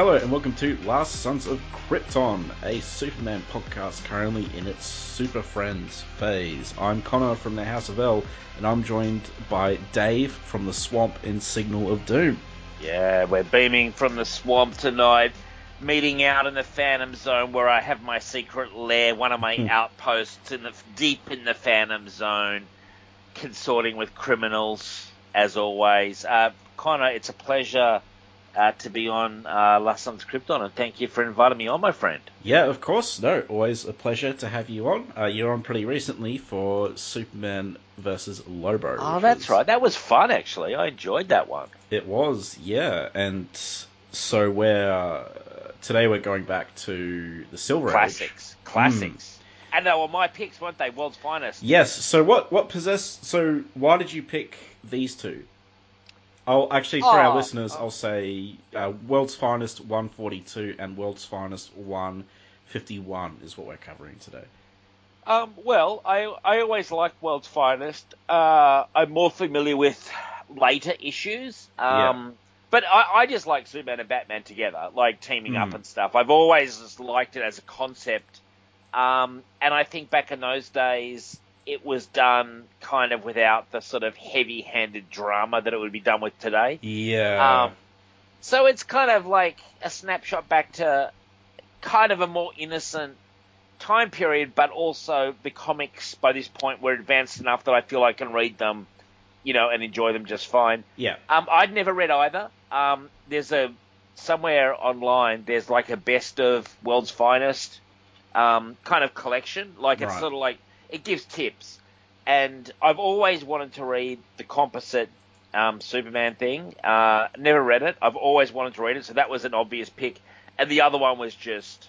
Hello and welcome to Last Sons of Krypton, a Superman podcast currently in its Super Friends phase. I'm Connor from the House of El, and I'm joined by Dave from the Swamp in Signal of Doom. Yeah, we're beaming from the swamp tonight, meeting out in the Phantom Zone where I have my secret lair, one of my outposts in the deep in the Phantom Zone, consorting with criminals as always. Uh, Connor, it's a pleasure uh, to be on uh, Last Sons of Krypton, and thank you for inviting me on, my friend. Yeah, of course. No, always a pleasure to have you on. Uh, you're on pretty recently for Superman versus Lobo. Oh, that's was- right. That was fun, actually. I enjoyed that one. It was, yeah. And so we're uh, today we're going back to the Silver Age. Classics. Classics. And they were my picks, weren't they? World's finest. Yes. So what what possessed? So why did you pick these two? I'll actually for our Oh, listeners, oh. I'll say uh, World's Finest 142 and World's Finest 151 is what we're covering today. Um, well, I I always like World's Finest. Uh, I'm more familiar with later issues. Um, But I, I just like Superman and Batman together, like teaming up Hmm. and stuff. I've always just liked it as a concept. Um, and I think back in those days, it was done kind of without the sort of heavy-handed drama that it would be done with today. Yeah. Um, so it's kind of like a snapshot back to kind of a more innocent time period, but also the comics by this point were advanced enough that I feel I can read them, you know, and enjoy them just fine. yeah. Um, I'd never read either. Um, there's a somewhere online. There's like a best of World's Finest um, kind of collection. Like it's Right. sort of like it gives tips. And I've always wanted to read the composite um, Superman thing. Uh, never read it. I've always wanted to read it, so that was an obvious pick. And the other one was just,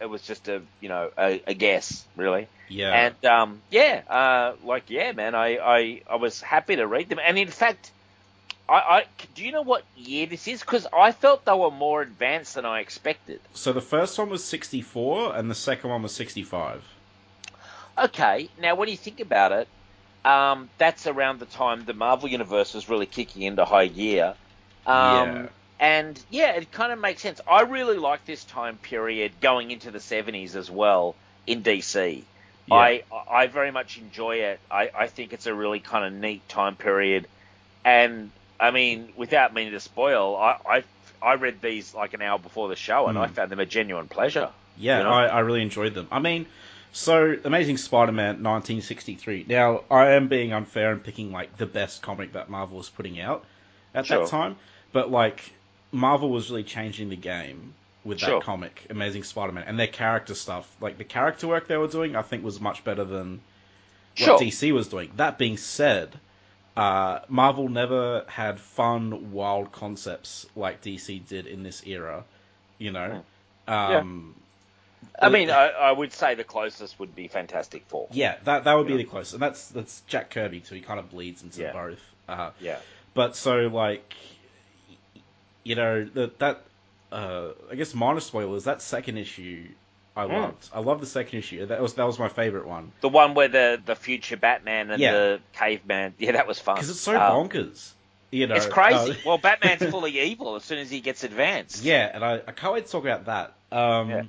it was just a you know a, a guess really. Yeah. And um, yeah, uh, like yeah, man, I, I, I was happy to read them. And in fact, I, I do you know what year this is? Because I felt they were more advanced than I expected. so the first one was 64 and the second one was 65. Okay, now when you think about it, um, that's around the time the Marvel universe was really kicking into high gear. Um, Yeah. And yeah, it kind of makes sense. I really like this time period going into the 70s as well in DC. Yeah. I I very much enjoy it. I, I think it's a really kind of neat time period. And I mean, without meaning to spoil, I I, I read these like an hour before the show, and Hmm. I found them a genuine pleasure. Yeah, You know? I, I really enjoyed them. I mean, so Amazing Spider-Man 1963. Now, I am being unfair and picking like the best comic that Marvel was putting out at Sure. that time, but like Marvel was really changing the game with that comic, Amazing Spider-Man, and their character stuff. Like the character work they were doing, I think was much better than what Sure. DC was doing. That being said, uh, Marvel never had fun, wild concepts like DC did in this era. You know, Yeah. I mean, I, I would say the closest would be Fantastic Four. yeah, that that would be Yeah. the closest, and that's that's Jack Kirby too. He kind of bleeds into Yeah. both. Uh, Yeah. but so like, you know that that uh, I guess minor spoilers. That second issue I Mm. loved. I love the second issue. That was that was my favorite one The one where the, the future Batman and Yeah. the caveman. Yeah, that was fun. because it's so Um, bonkers. You know, It's crazy. Uh, well, Batman's fully evil as soon as he gets advanced. Yeah, and I, I can't wait to talk about that. Um, Yeah.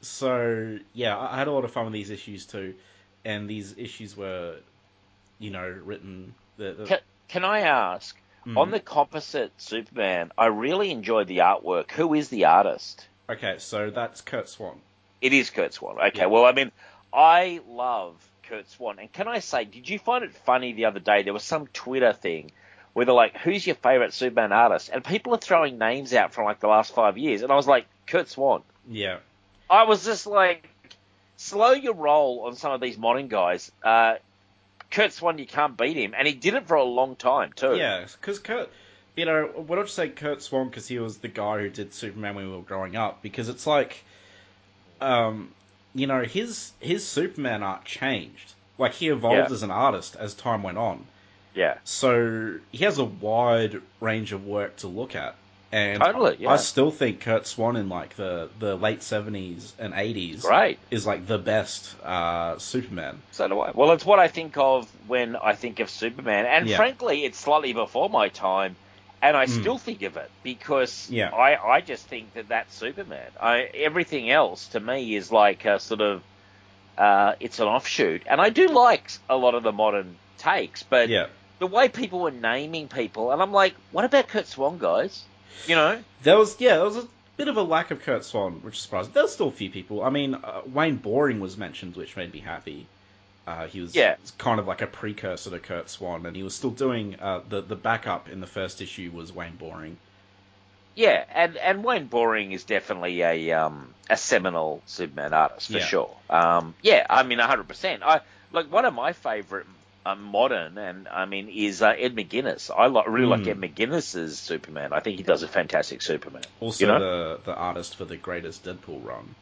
So, yeah, I had a lot of fun with these issues too. And these issues were, you know, written. The, the, Can, can I ask, Mm. on the composite Superman, I really enjoyed the artwork. Who is the artist? Okay, so that's Curt Swan. It is Curt Swan. Okay, Yeah. well, I mean, I love Curt Swan. And can I say, did you find it funny the other day? There was some Twitter thing where they're like, who's your favorite Superman artist? And people are throwing names out from like the last five years. And I was like, Curt Swan. Yeah. I was just like, slow your roll on some of these modern guys. Uh, Curt Swan, you can't beat him. And he did it for a long time, too. Yeah, because Curt, you know, don't you say Curt Swan because he was the guy who did Superman when we were growing up? Because it's like, um, you know, his his Superman art changed. Like he evolved Yeah. as an artist as time went on. Yeah. So he has a wide range of work to look at. And Totally, yeah. I still think Curt Swan in like the, the late seventies and eighties is like the best uh, Superman. So do I. Well, it's what I think of when I think of Superman. And Yeah. frankly, it's slightly before my time. and I Mm. still think of it because Yeah. I, I just think that that's Superman. I, everything else to me is like a sort of uh, it's an offshoot, and I do like a lot of the modern takes, but yeah. the way people were naming people, and I'm like, what about Curt Swan, guys? You know, There was yeah, there was a bit of a lack of Curt Swan, which is surprising. There was still a few people. I mean, uh, Wayne Boring was mentioned, which made me happy. Uh, he was Yeah. kind of like a precursor to Curt Swan, and he was still doing uh, the the backup in the first issue was Wayne Boring. yeah, and and Wayne Boring is definitely a um, a seminal Superman artist for Yeah. sure. Um, yeah, I mean, 100. percent I like one of my favorite. Uh, modern and I mean is uh, Ed McGuinness. I like really like Mm. Ed McGuinness's Superman. I think he does a fantastic Superman. Also, You know? the the artist for the greatest Deadpool run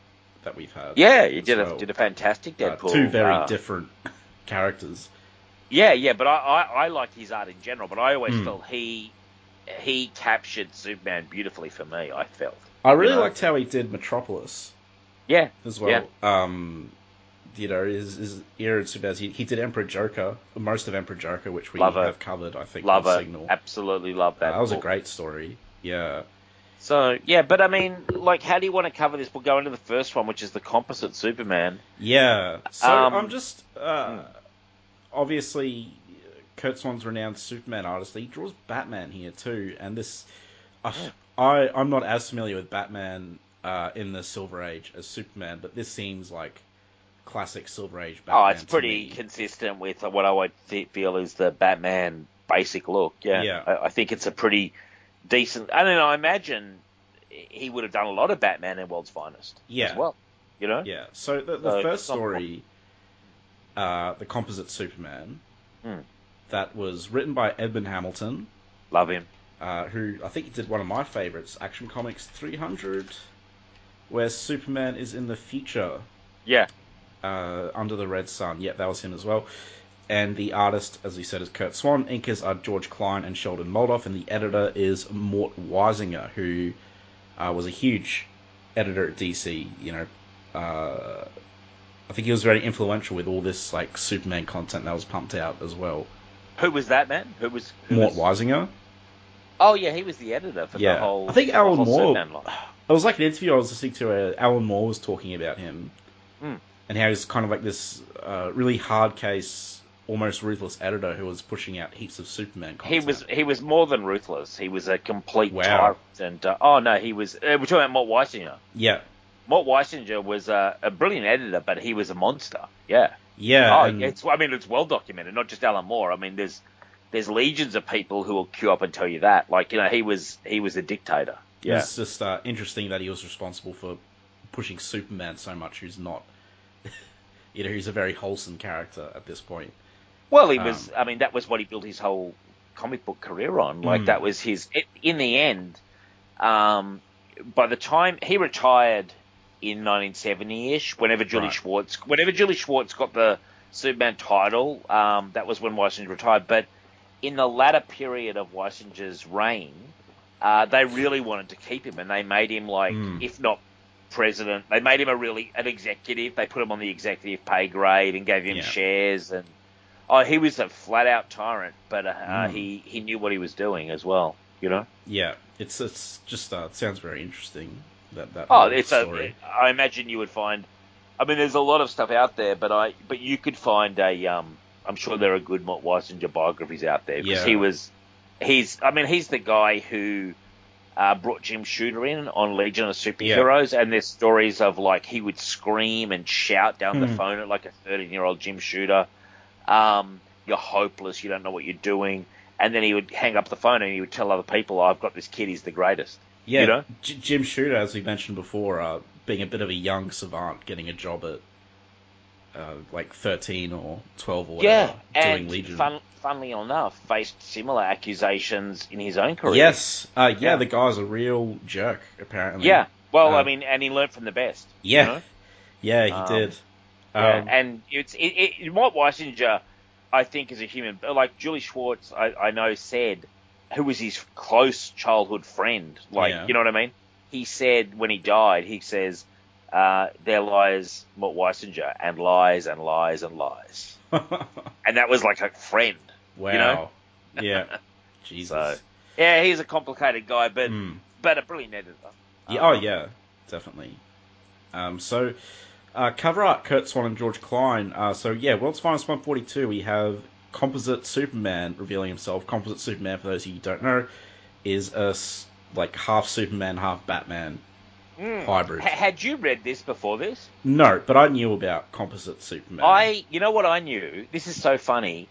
that we've had. Yeah, he did as a did a fantastic Uh, Deadpool. two very uh, different characters. Yeah, yeah, but I, I, I liked his art in general. But I always Hmm. felt he he captured Superman beautifully for me. I felt. I really you know? liked how he did Metropolis Yeah, as well. Um, you know, his, his era of Superman. He, he did Emperor Joker, most of Emperor Joker, which we Love it. have covered. I think love it. Signal. Absolutely love Uh, that. that was a great story. Yeah. So yeah, but I mean, like, how do you want to cover this? We'll go into the first one, which is the composite Superman. Yeah. So Um, I'm just uh, obviously Curt Swan's renowned Superman artist. He draws Batman here too, and this I, I I'm not as familiar with Batman uh, in the Silver Age as Superman, but this seems like classic Silver Age Batman. oh, it's pretty consistent with what I would th- feel is the Batman basic look. Yeah, Yeah. I, I think it's a pretty decent. I mean, I imagine he would have done a lot of Batman in World's Finest Yeah. as well. You know, Yeah. So the, the So first story, uh, the composite Superman, Hmm. that was written by Edmund Hamilton. love him. uh, who I think did one of my favorites, Action Comics 300, where Superman is in the future Yeah, uh, under the red sun. Yep, that was him as well. And the artist, as we said, is Curt Swan. Inkers are George Klein and Sheldon Moldoff, and the editor is Mort Weisinger, who uh, was a huge editor at DC. You know, uh, I think he was very influential with all this like Superman content that was pumped out as well. who was that man? Who was who Mort was- Weisinger. Oh yeah, he was the editor for Yeah. the whole. I think Alan Moore-. It was like an interview I was listening to. Alan Moore was talking about him, Hmm. And how he's kind of like this uh, really hard case, almost ruthless editor who was pushing out heaps of Superman Content. He was he was more than ruthless. He was a complete Wow. tyrant. And uh, oh no, he was. Uh, we're talking about Mort Weisinger. yeah, Mort Weisinger was a, a brilliant editor, but he was a monster. Yeah. yeah, oh, and it's. I mean, it's well documented. Not just Alan Moore. I mean, there's there's legions of people who will queue up and tell you that. Like you know, he was he was a dictator. Yeah. it's just uh, interesting that he was responsible for pushing Superman so much. Who's not, you know, he's a very wholesome character at this point. Well, he was. Um, I mean, that was what he built his whole comic book career on. Like Mm. that was his. In the end, um, by the time he retired in 1970ish, whenever Julie Right. Schwartz, whenever Julie Schwartz got the Superman title, um, that was when Weisinger retired. But in the latter period of Weisinger's reign, uh, they really wanted to keep him, and they made him like, Mm. if not president, they made him a really an executive. They put him on the executive pay grade and gave him Yeah. shares and. Oh, he was a flat out tyrant, but uh, Mm. he he knew what he was doing as well. You know. Yeah, it's it's just uh, it sounds very interesting. That that Oh, it's story. a. I imagine you would find. I mean, there's a lot of stuff out there, but I but you could find a. Um, I'm sure there are good Mort Weisinger biographies out there because Yeah. he was. He's. I mean, he's the guy who. Uh, brought Jim Shooter in on Legion of Superheroes, and there's stories of like he would scream and shout down the Hmm. phone at like a 13 year old Jim Shooter. Um, you're hopeless, you don't know what you're doing, and then he would hang up the phone and he would tell other people, "I've got this kid, he's the greatest." Yeah, You know? J- Jim Shooter, as we mentioned before, uh, being a bit of a young savant, getting a job at uh, like thirteen or twelve or Yeah, whatever, doing and Legion. fun, funnily enough, faced similar accusations in his own career. Yes, uh, yeah, Yeah. the guy's a real jerk, apparently. Yeah. Well, Uh, I mean, and he learned from the best. yeah, You know? yeah, he Um, did. Yeah, Um, and it's it, it, Mort Weisinger, I think, is a human. Like Julie Schwartz, I, I know said, who was his close childhood friend. Like, Yeah. you know what I mean? He said when he died, he says, uh, "There lies Mort Weisinger, and lies and lies and lies," and that was like a friend. wow. know? yeah. Jesus. So, Yeah, he's a complicated guy, but Mm. but a brilliant editor. Yeah, oh Um, yeah, definitely. Um, so uh, cover art Curt Swan and George Klein. Uh, so yeah, World's Finest 142. We have composite Superman revealing himself. Composite Superman, for those of you who don't know, is a like half Superman, half Batman mm. hybrid. Ha- had you read this before this? No, but I knew about composite Superman. I, you know what I knew? This is so funny.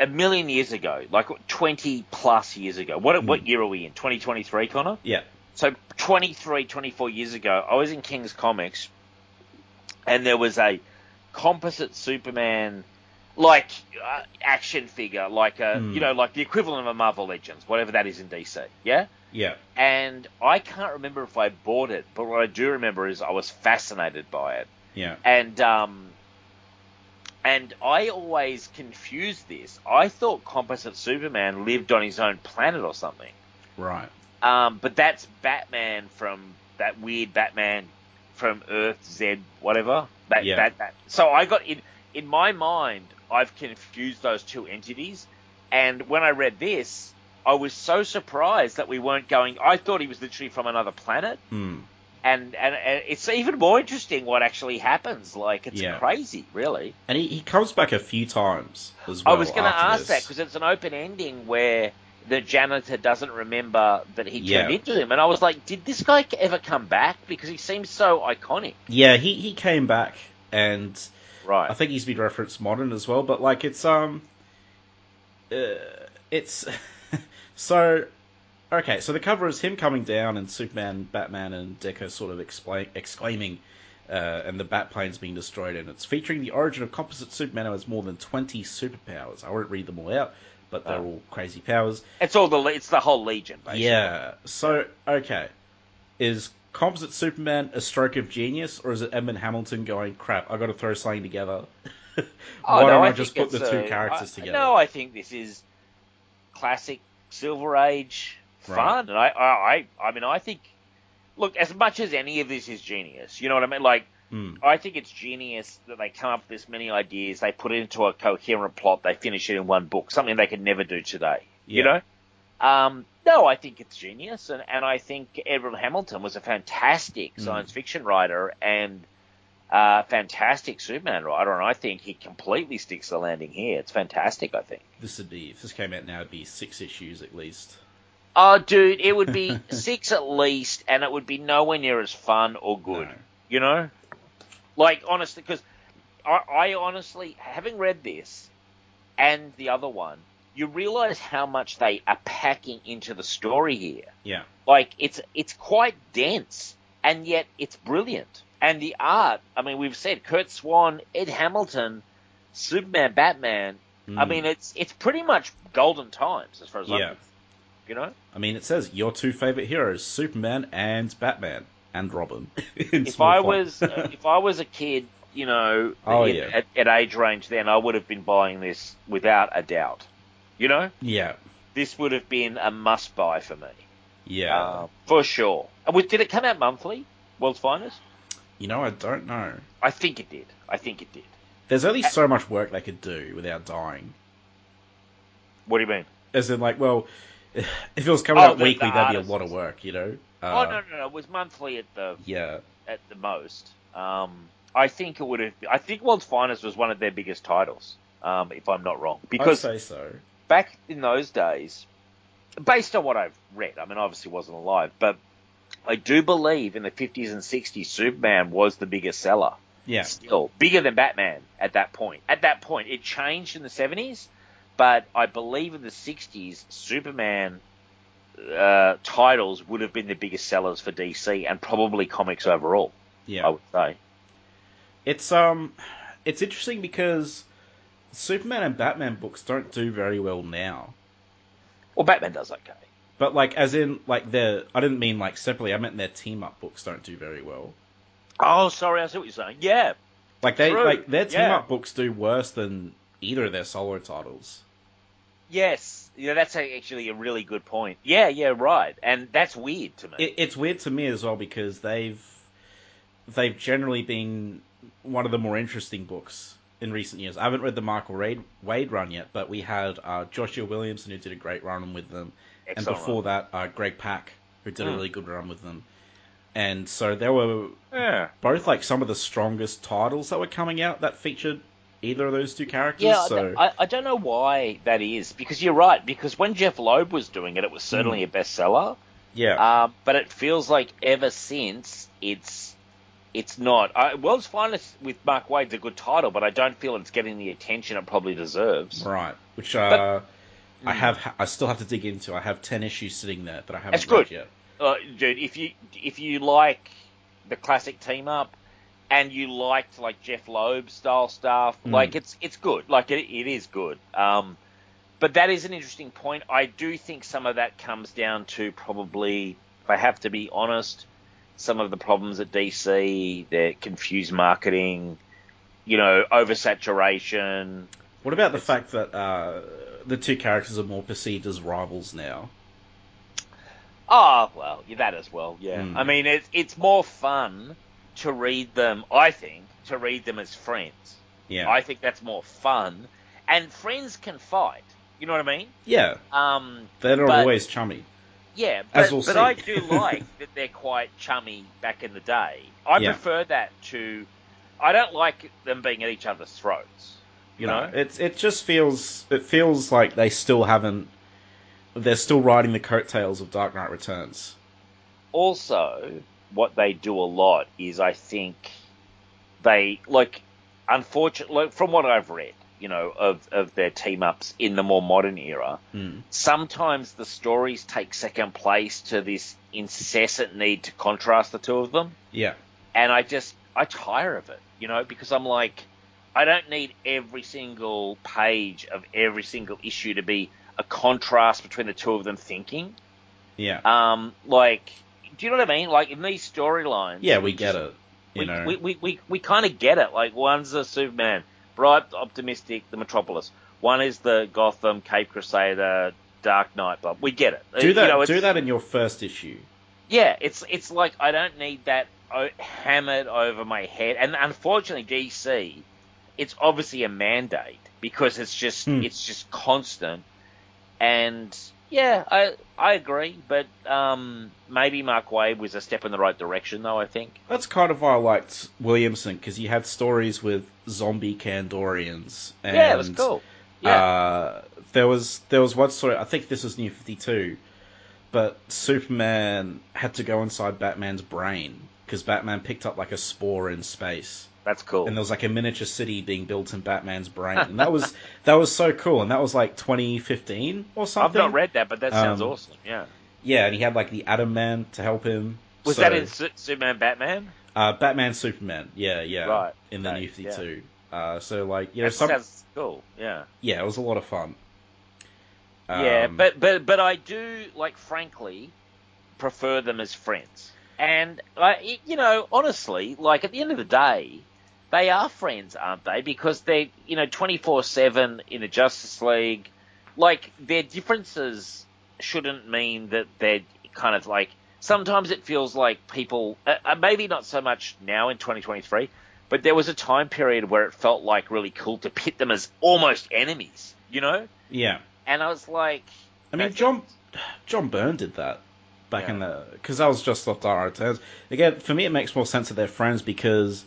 A million years ago, like 20 plus years ago. What Hmm. what year are we in? 2023, Connor? yeah, So 23, 24 years ago, I was in King's Comics, and there was a composite Superman, like uh, action figure, like a Hmm. you know, like the equivalent of a Marvel Legends, whatever that is in DC. Yeah. Yeah, And I can't remember if I bought it, but what I do remember is I was fascinated by it, yeah, and um, and I always confused this. I thought composite Superman lived on his own planet or something. right. Um, but that's Batman from that weird Batman from Earth Z whatever. That, Yeah. that, that. So I got in in my mind, I've confused those two entities, and when I read this, I was so surprised that we weren't going. I thought he was literally from another planet, Hmm. and and, and it's even more interesting what actually happens. Like it's Yeah. crazy, really. And he, he comes back a few times as I was going to ask this. that because it's an open ending where the janitor doesn't remember that he Yeah. turned into him, and I was like, did this guy ever come back? Because he seems so iconic. Yeah, he, he came back, and Right. I think he's been referenced modern as well. But like, it's um, uh, it's so okay. So the cover is him coming down, and Superman, Batman, and Decker sort of explain, exclaiming, uh, and the Batplane's being destroyed, and it's featuring the origin of composite Superman who has more than twenty superpowers. I won't read them all out, but they're Oh. all crazy powers. it's all the it's the whole Legion. Basically. Yeah. So okay, is composite Superman a stroke of genius, or is it Edmund Hamilton going, "Crap, I got to throw something together"? Oh, Why no, don't I, I just put the it's two a- characters I- together? No, I think this is classic Silver Age fun, Right. and I, I, I, I mean, I think, look, as much as any of this is genius, you know what I mean? Like, Hmm. I think it's genius that they come up with this many ideas, they put it into a coherent plot, they finish it in one book, something they could never do today. You know? Um, no, I think it's genius, and, and I think Edward Hamilton was a fantastic Mm. science fiction writer and uh, fantastic Superman writer, and I think he completely sticks the landing here. It's fantastic, I think. This would be if this came out now, it'd be six issues at least. Oh, dude, it would be six at least, and it would be nowhere near as fun or good. No. You know, like honestly, because I, I honestly, having read this and the other one, you realize how much they are packing into the story here. Yeah. Like it's it's quite dense, and yet it's brilliant. And the art, I mean, we've said Curt Swan, Ed Hamilton, Superman, Batman. I Hmm. mean, it's it's pretty much golden times as far as I'm Yeah. concerned, you know. I mean, it says your two favorite heroes, Superman and Batman, and Robin. if I font. was uh, if I was a kid, you know, Oh, in- yeah. at, at age range, then I would have been buying this without a doubt. You know, yeah, this would have been a must buy for me, yeah. uh, for sure. Did it come out monthly? World's Finest? You know, I don't know. I think it did. I think it did. There's only so much work they could do without dying. What do you mean? As in, like, well, if it was coming Oh, out the- weekly, the that'd be a lot of work, you know. oh Uh, no, no, no! It was monthly at the Yeah, at the most. Um, I think it would have. I think World's Finest was one of their biggest titles, um, if I'm not wrong, I'd because say so. back in those days, based on what I've read, I mean, obviously wasn't alive, but I do believe in the 50s and 60s, Superman was the biggest seller. Yeah, Still bigger than Batman at that point. At that point, it changed in the 70s, but I believe in the 60s, Superman uh, titles would have been the biggest sellers for DC and probably comics overall. yeah. I would say. It's um, it's interesting because Superman and Batman books don't do very well now. Well, Batman does okay. But like, as in, like their, I didn't mean like separately. I meant their team up books don't do very well. Oh, sorry, I see what you're saying. Yeah, Like they, True, like their team yeah. up books do worse than either of their solo titles. Yes, yeah, that's actually a really good point. Yeah, yeah, right, and that's weird to me. It, it's weird to me as well because they've, they've generally been one of the more interesting books in recent years. I haven't read the Michael Waid, Waid run yet, but we had uh, Joshua Williamson who did a great run with them, Excellent and before that, uh, Greg Pak who did a Mm. really good run with them. And so there were Yeah. both like some of the strongest titles that were coming out that featured either of those two characters. Yeah, I so don't- I, I don't know why that is because you're right. Because when Jeph Loeb was doing it, it was certainly Hmm. a bestseller. yeah, Um, but it feels like ever since it's it's not. I, World's Finest with Mark Waid's a good title, but I don't feel it's getting the attention it probably deserves. right. Which uh, I Mm. have, I still have to dig into. I have ten issues sitting there that I haven't That's read good. yet. Uh, dude, if you if you like the classic team up and you liked like Jeph Loeb style stuff, Mm. like it's it's good. Like it, it is good. Um, but that is an interesting point. I do think some of that comes down to probably, if I have to be honest, some of the problems at DC, their confused marketing, you know, oversaturation. What about the fact that uh, the two characters are more perceived as rivals now? Oh, well, yeah, that as well, yeah. Mm. I mean, it's it's more fun to read them, I think, to read them as friends. Yeah, I think that's more fun. And friends can fight. You know what I mean? yeah, Um, they're not But- always chummy. yeah, As but, we'll but. I do like that they're quite chummy back in the day. I Yeah. prefer that to. I don't like them being at each other's throats. You No, know? it's it just feels it feels like they still haven't. They're still riding the coattails of Dark Knight Returns. also what they do a lot is I think they like unfortunately from what I've read, you know, of, of their team ups in the more modern era, Mm. sometimes the stories take second place to this incessant need to contrast the two of them. Yeah, And I just I tire of it, you know, because I'm like I don't need every single page of every single issue to be a contrast between the two of them thinking. yeah, Um, like, do you know what I mean? Like in these storylines. yeah. We get it. You We, we, we, we, we kind of get it. Like one's a Superman, bright, optimistic, the Metropolis. One is the Gotham, Cape Crusader, Dark Knight. But we get it. do You that. know, do that in your first issue. Yeah, it's it's like I don't need that hammered over my head. And unfortunately, DC, it's obviously a mandate because it's just Hmm. it's just constant. And yeah, I I agree, but um, maybe Mark Waid was a step in the right direction, though. I think. That's kind of why I liked Williamson because he had stories with zombie Kandorians. And, yeah, it was cool. Yeah, Uh, there was there was one story. I think this was New Fifty Two, but Superman had to go inside Batman's brain because Batman picked up like a spore in space, that's cool. and there was like a miniature city being built in Batman's brain, and that was that was so cool. And that was like 2015 or something. I've not read that, but that sounds Um, awesome. Yeah. Yeah, and he had like the Atom Man to help him. Was So- that in Su- Superman Batman? Uh, Batman, Superman. Yeah, yeah. Right, In the okay, New 52. Uh, so like, you know, that some, sounds cool. Yeah. yeah, it was a lot of fun. yeah, Um, but but but I do like, frankly, prefer them as friends. And like, you know, honestly, like at the end of the day, they are friends, aren't they? Because they're you know twenty four seven in the Justice League. Like their differences shouldn't mean that they're kind of like. Sometimes it feels like people, uh, uh, maybe not so much now in 2023, but there was a time period where it felt like really cool to pit them as almost enemies, you know? yeah. And I was like, I mean, John John Byrne did that back Yeah. in the because that was just off Dark Knight Returns. Again, for me, it makes more sense that they're friends because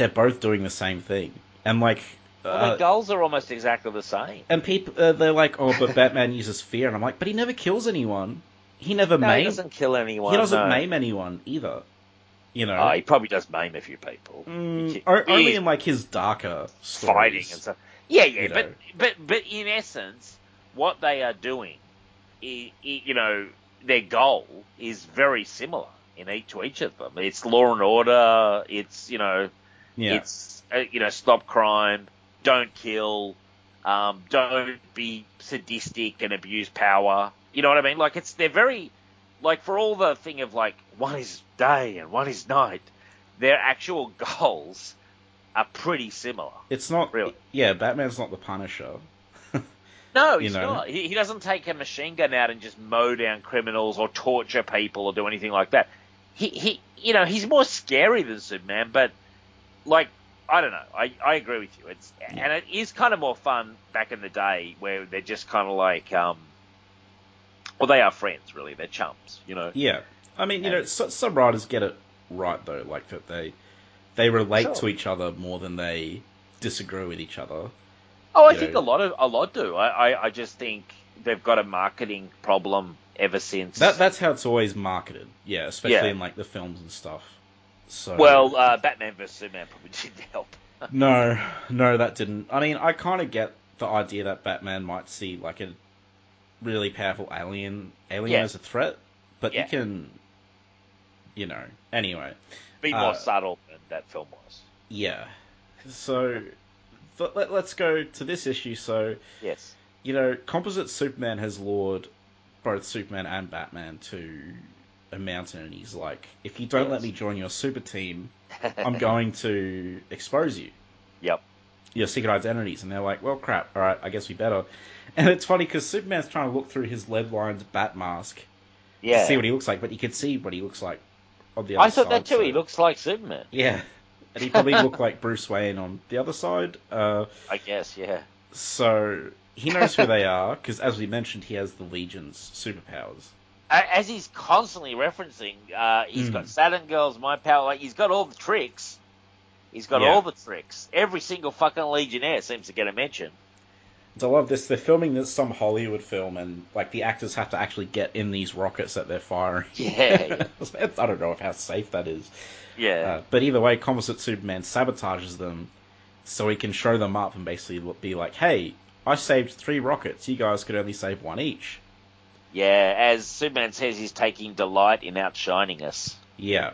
they're both doing the same thing, and like, well, uh, their goals are almost exactly the same. and people uh, they're like, oh, but Batman uses fear, and I'm like, but he never kills anyone. He never No, he maims. doesn't kill anyone. He doesn't no. maim anyone either. You know, Oh, he probably does maim a few people. Mm, only in like his darker stories. fighting and stuff. Yeah, yeah, you but know. but but in essence, what they are doing, i- i- you know, their goal is very similar in each to each of them. It's law and order. It's you know, Yeah, it's uh, you know, stop crime, don't kill, um, don't be sadistic and abuse power. You know what I mean? Like it's they're very like for all the thing of like one is day and one is night, their actual goals are pretty similar. it's not Really? Yeah, Batman's not the Punisher. No, You he's know? not. He, he doesn't take a machine gun out and just mow down criminals or torture people or do anything like that. He, he, you know, he's more scary than Superman, but like, I don't know. I, I agree with you. It's and it is kind of more fun back in the day where they're just kind of like um, well they are friends really. They're chums, you know. Yeah, I mean, you know, so, some writers get it right though, like that they they relate Sure. to each other more than they disagree with each other. Oh, I think know. a lot of a lot do. I, I, I just think they've got a marketing problem ever since. That that's how it's always marketed. Yeah, especially Yeah. in like the films and stuff. So well, uh, Batman vs Superman probably didn't help. no, no, that didn't. I mean, I kind of get the idea that Batman might see like a really powerful alien alien Yeah. as a threat, but Yeah. you can, you know. Anyway, Be Uh, more subtle than that film was. yeah. So th- let, let's go to this issue. So Yes. you know, composite Superman has lured both Superman and Batman to a mountain, and he's like, "If you don't let me join your super team, I'm going to expose you, Yep. your secret identities." And they're like, "Well, crap. All right, I guess we better." And it's funny because Superman's trying to look through his lead-lined bat mask Yeah. to see what he looks like, but you can see what he looks like on the other I thought side. that too. so- He looks like Superman. yeah, and he probably looked like Bruce Wayne on the other side. Uh, I guess. Yeah. So he knows who they are because, as we mentioned, he has the Legion's superpowers. A- As he's constantly referencing, uh, he's Mm. got Saturn Girls, My Power. Like he's got all the tricks. He's got Yeah. all the tricks. Every single fucking Legionnaire seems to get a mention. I love this. They're filming this some Hollywood film, and like the actors have to actually get in these rockets that they're firing. Yeah. I don't know if how safe that is. Yeah. Uh, but either way, Composite Superman sabotages them so he can show them up and basically be like, "Hey, I saved three rockets. You guys could only save one each." Yeah, as Superman says, he's taking delight in outshining us. Yeah.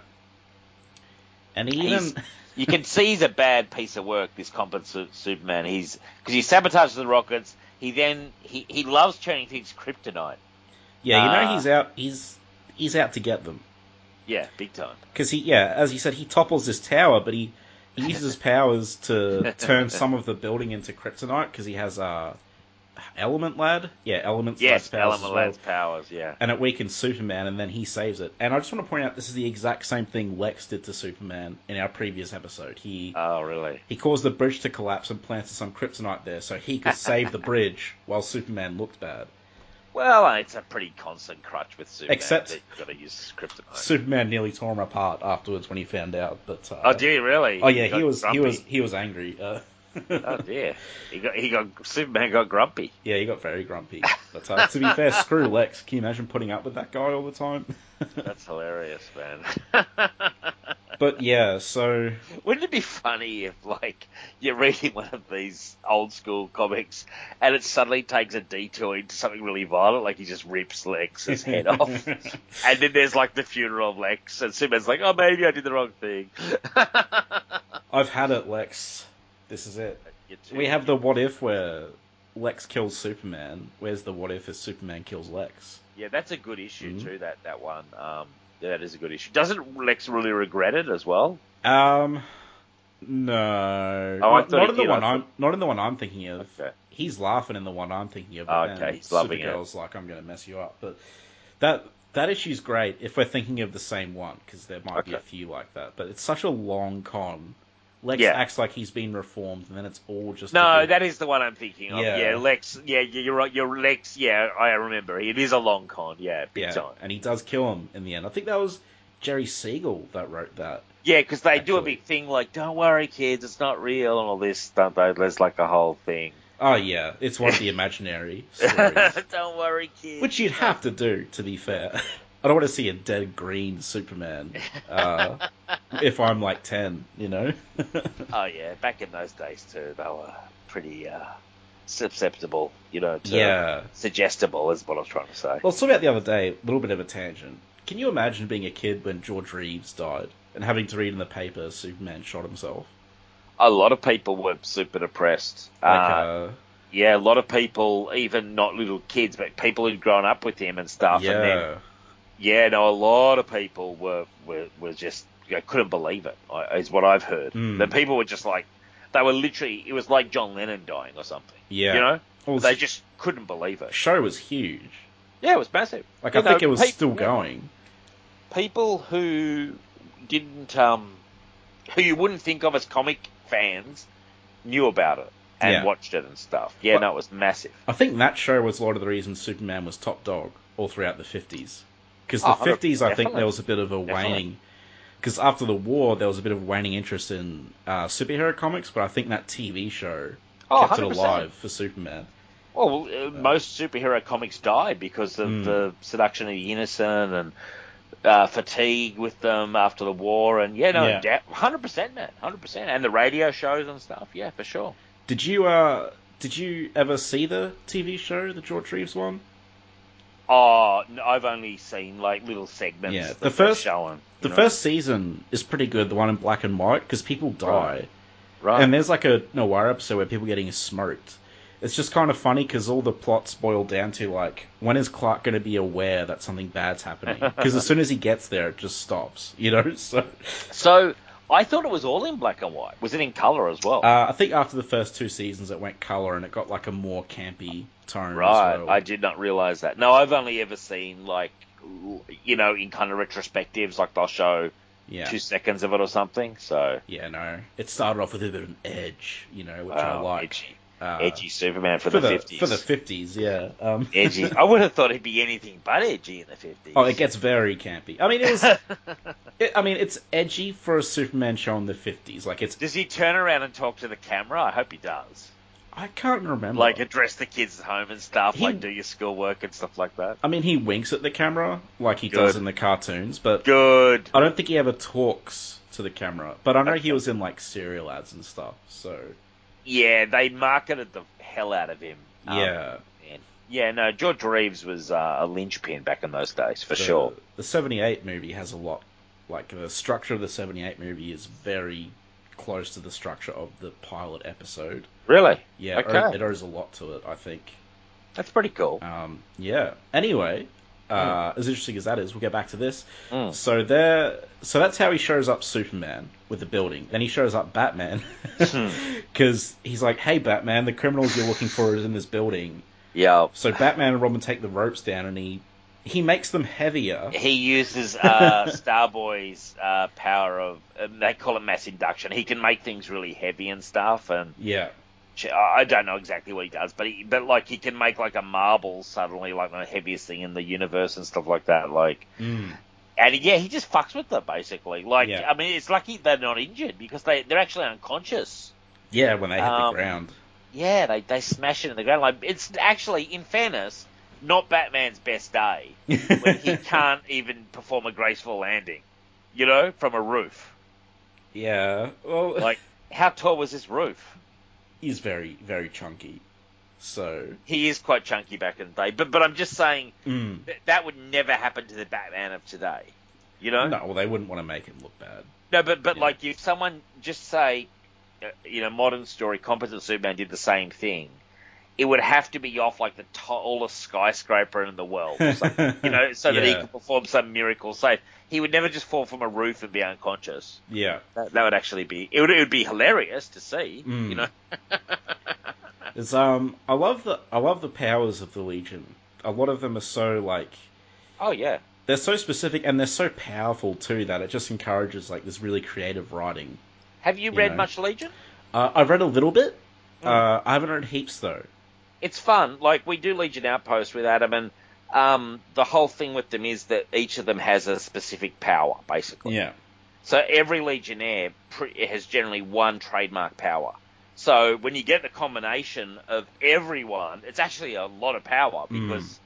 And he even You can see he's a bad piece of work. This competent Superman. He's because he sabotages the rockets. He then he, he loves turning things kryptonite. yeah, you know Uh, he's out. He's he's out to get them. Yeah, big time. Because he, yeah, as he said, he topples this tower, but he, he uses his powers to turn some of the building into kryptonite because he has uh, Element Lad, yeah, Element Yes, Lad's powers Element well. Lad's powers. Yeah. and it weakens Superman, and then he saves it. And I just want to point out this is the exact same thing Lex did to Superman in our previous episode. He Oh, really? he caused the bridge to collapse and planted some kryptonite there so he could save the bridge while Superman looked bad. Well, it's a pretty constant crutch with Superman. Except- you've got to use kryptonite. Superman nearly tore him apart afterwards when he found out. But uh, oh, do you really? Oh yeah, got he was grumpy? he was he was angry. Uh, Oh dear, he got he got Superman got grumpy. Yeah, he got very grumpy. But uh, to be fair, screw Lex. Can you imagine putting up with that guy all the time? That's hilarious, man. but yeah, so Wouldn't it be funny if, like, you're reading one of these old school comics and it suddenly takes a detour into something really violent, like he just rips Lex's head off, and then there's like the funeral of Lex, and Superman's like, "Oh, maybe I did the wrong thing." I've had it, Lex. This is it. We have the what if where Lex kills Superman. Where's the what if if Superman kills Lex? yeah, that's a good issue Mhm. too. That that one, um, yeah, that is a good issue. Doesn't Lex really regret it as well? Um, no, Oh, not, not in the did, one I'm not in the one I'm thinking of. Okay. He's laughing in the one I'm thinking of. Oh, okay, he's loving it. Supergirl's like, I'm going to mess you up. But that that issue's great if we're thinking of the same one because there might be a few like that. But it's such a long con. Lex Yeah. acts like he's been reformed, and then it's all just No, big- that is the one I'm thinking of. Yeah. Yeah, Lex. Yeah, you're right. You're Lex. Yeah, I remember. It is a long con. Yeah, big yeah, time. and he does kill him in the end. I think that was Jerry Siegel that wrote that. Yeah, because they do a big thing like, "Don't worry, kids, it's not real," and all this. Don't they? There's like a whole thing. Oh yeah, it's one of the imaginary Don't worry, kids. which you'd have to do. To be fair, I don't want to see a dead green Superman. Uh, if I'm like ten, you know. Oh yeah, back in those days too, they were pretty uh, susceptible. You know, to yeah. suggestible is what I was trying to say. Well, talk about the other day. A little bit of a tangent. Can you imagine being a kid when George Reeves died and having to read in the paper Superman shot himself? A lot of people were super depressed. Like, uh, uh, yeah, a lot of people, even not little kids, but people who'd grown up with him and stuff. And then yeah, no, a lot of people were were, were just you know, couldn't believe it. I- what I've heard. The people were just like they were literally. It was like John Lennon dying or something. yeah. You know, Well, they just couldn't believe it. show was huge. Yeah, it was massive. Like You I think it was still going. People who didn't um, who you wouldn't think of as comic fans knew about it and Yeah. watched it and stuff. Yeah, But- no, it was massive. I think that show was a lot of the reason Superman was top dog all throughout the 50s. Because the Oh, 50s, I think there was a bit of a Definitely. waning. Because after the war, there was a bit of waning interest in uh, superhero comics, but I think that TV show Oh, kept it 100%. alive for Superman. Well, uh, most superhero comics died because of Mm. the seduction of the innocent and uh, fatigue with them after the war. And yeah, no, Yeah. hundred percent, man, hundred percent. And the radio shows and stuff. Yeah, for sure. Did you uh, did you ever see the TV show, the George Reeves one? Oh, no, I've only seen like little segments. Yeah, the first- showing. The know? first season is pretty good, the one in black and white, because people die. Right. right? And there's like a Noir episode where people are getting smoked. It's just kind of funny because all the plots boil down to like, when is Clark going to be aware that something bad's happening? Because as soon as he gets there, it just stops, you know? So so I thought it was all in black and white. Was it in color as well? uh, I think after the first two seasons, it went color and it got like a more campy tone. Right, as well. I did not realize that. No, I've only ever seen like, you know, in kind of retrospectives, like they'll show yeah. two seconds of it or something. So, Yeah, no. It started off with a bit of an edge, you know, which I like. edgy, Uh, edgy Superman for, for the fifties. for the fifties, yeah. Um, edgy. I would have thought it'd be anything but edgy in the fifties. oh, it gets very campy. I mean, it was. it, I mean, it's edgy for a Superman show in the fifties. Like it's. Does he turn around and talk to the camera? I hope he does. I can't remember. Like address the kids at home and stuff. He- Like do your schoolwork and stuff like that. I mean, he winks at the camera like he Good. does in the cartoons, but Good. I don't think he ever talks to the camera. But I know he was in like cereal ads and stuff. So Yeah, they marketed the hell out of him. Um, yeah, and- yeah, no, George Reeves was uh, a linchpin back in those days, for the, sure. The '78 movie has a lot. Like the structure of the '78 movie is very close to the structure of the pilot episode. Really? Yeah, it- Okay. it owes a lot to it, I think. That's pretty cool. Um, yeah. Anyway, uh, as interesting as that is, we'll get back to this. Mm. So there, so that's how he shows up Superman with the building. Then he shows up Batman Hmm. because he's like, "Hey, Batman, the criminals you're looking for is in this building." Yeah. So Batman and Robin take the ropes down, and he he makes them heavier. He uses uh, Star Boy's uh, power of, they call it mass induction. He can make things really heavy and stuff, and Yeah, I don't know exactly what he does, but he, but like he can make like a marble suddenly like the heaviest thing in the universe and stuff like that. Like, mm. and yeah, he just fucks with them basically. Like, Yeah. I mean, it's lucky they're not injured because they they're actually unconscious. yeah. When they hit Um, the ground, Yeah, they they smash it in the ground. Like, it's actually, in fairness, not Batman's best day when he can't even perform a graceful landing. You know, from a roof. yeah. Well, Like, how tall was this roof? He's very very chunky. So He is quite chunky back in the day, but but I'm just saying mm. Th- that would never happen to the Batman of today. You know? no, well, they wouldn't want to make him look bad. No, but but Yeah. like if someone just say, uh, you know, modern story, competent Superman did the same thing, it would have to be off like the tallest skyscraper in the world, or you know, so that he could perform some miracle save. He would never just fall from a roof and be unconscious. Yeah. That, that would actually be it. Would, it would be hilarious to see. Mm. You know? It's um I love the I love the powers of the Legion. A lot of them are so like Oh yeah. they're so specific and they're so powerful too that it just encourages like this really creative writing. Have you You read know. much Legion? Uh, I've read a little bit. Mm. Uh, I haven't read heaps though. It's fun. Like we do Legion Outpost with Adam, and um, the whole thing with them is that each of them has a specific power, basically. Yeah. So every Legionnaire has generally one trademark power. So when you get the combination of everyone, it's actually a lot of power Mm. because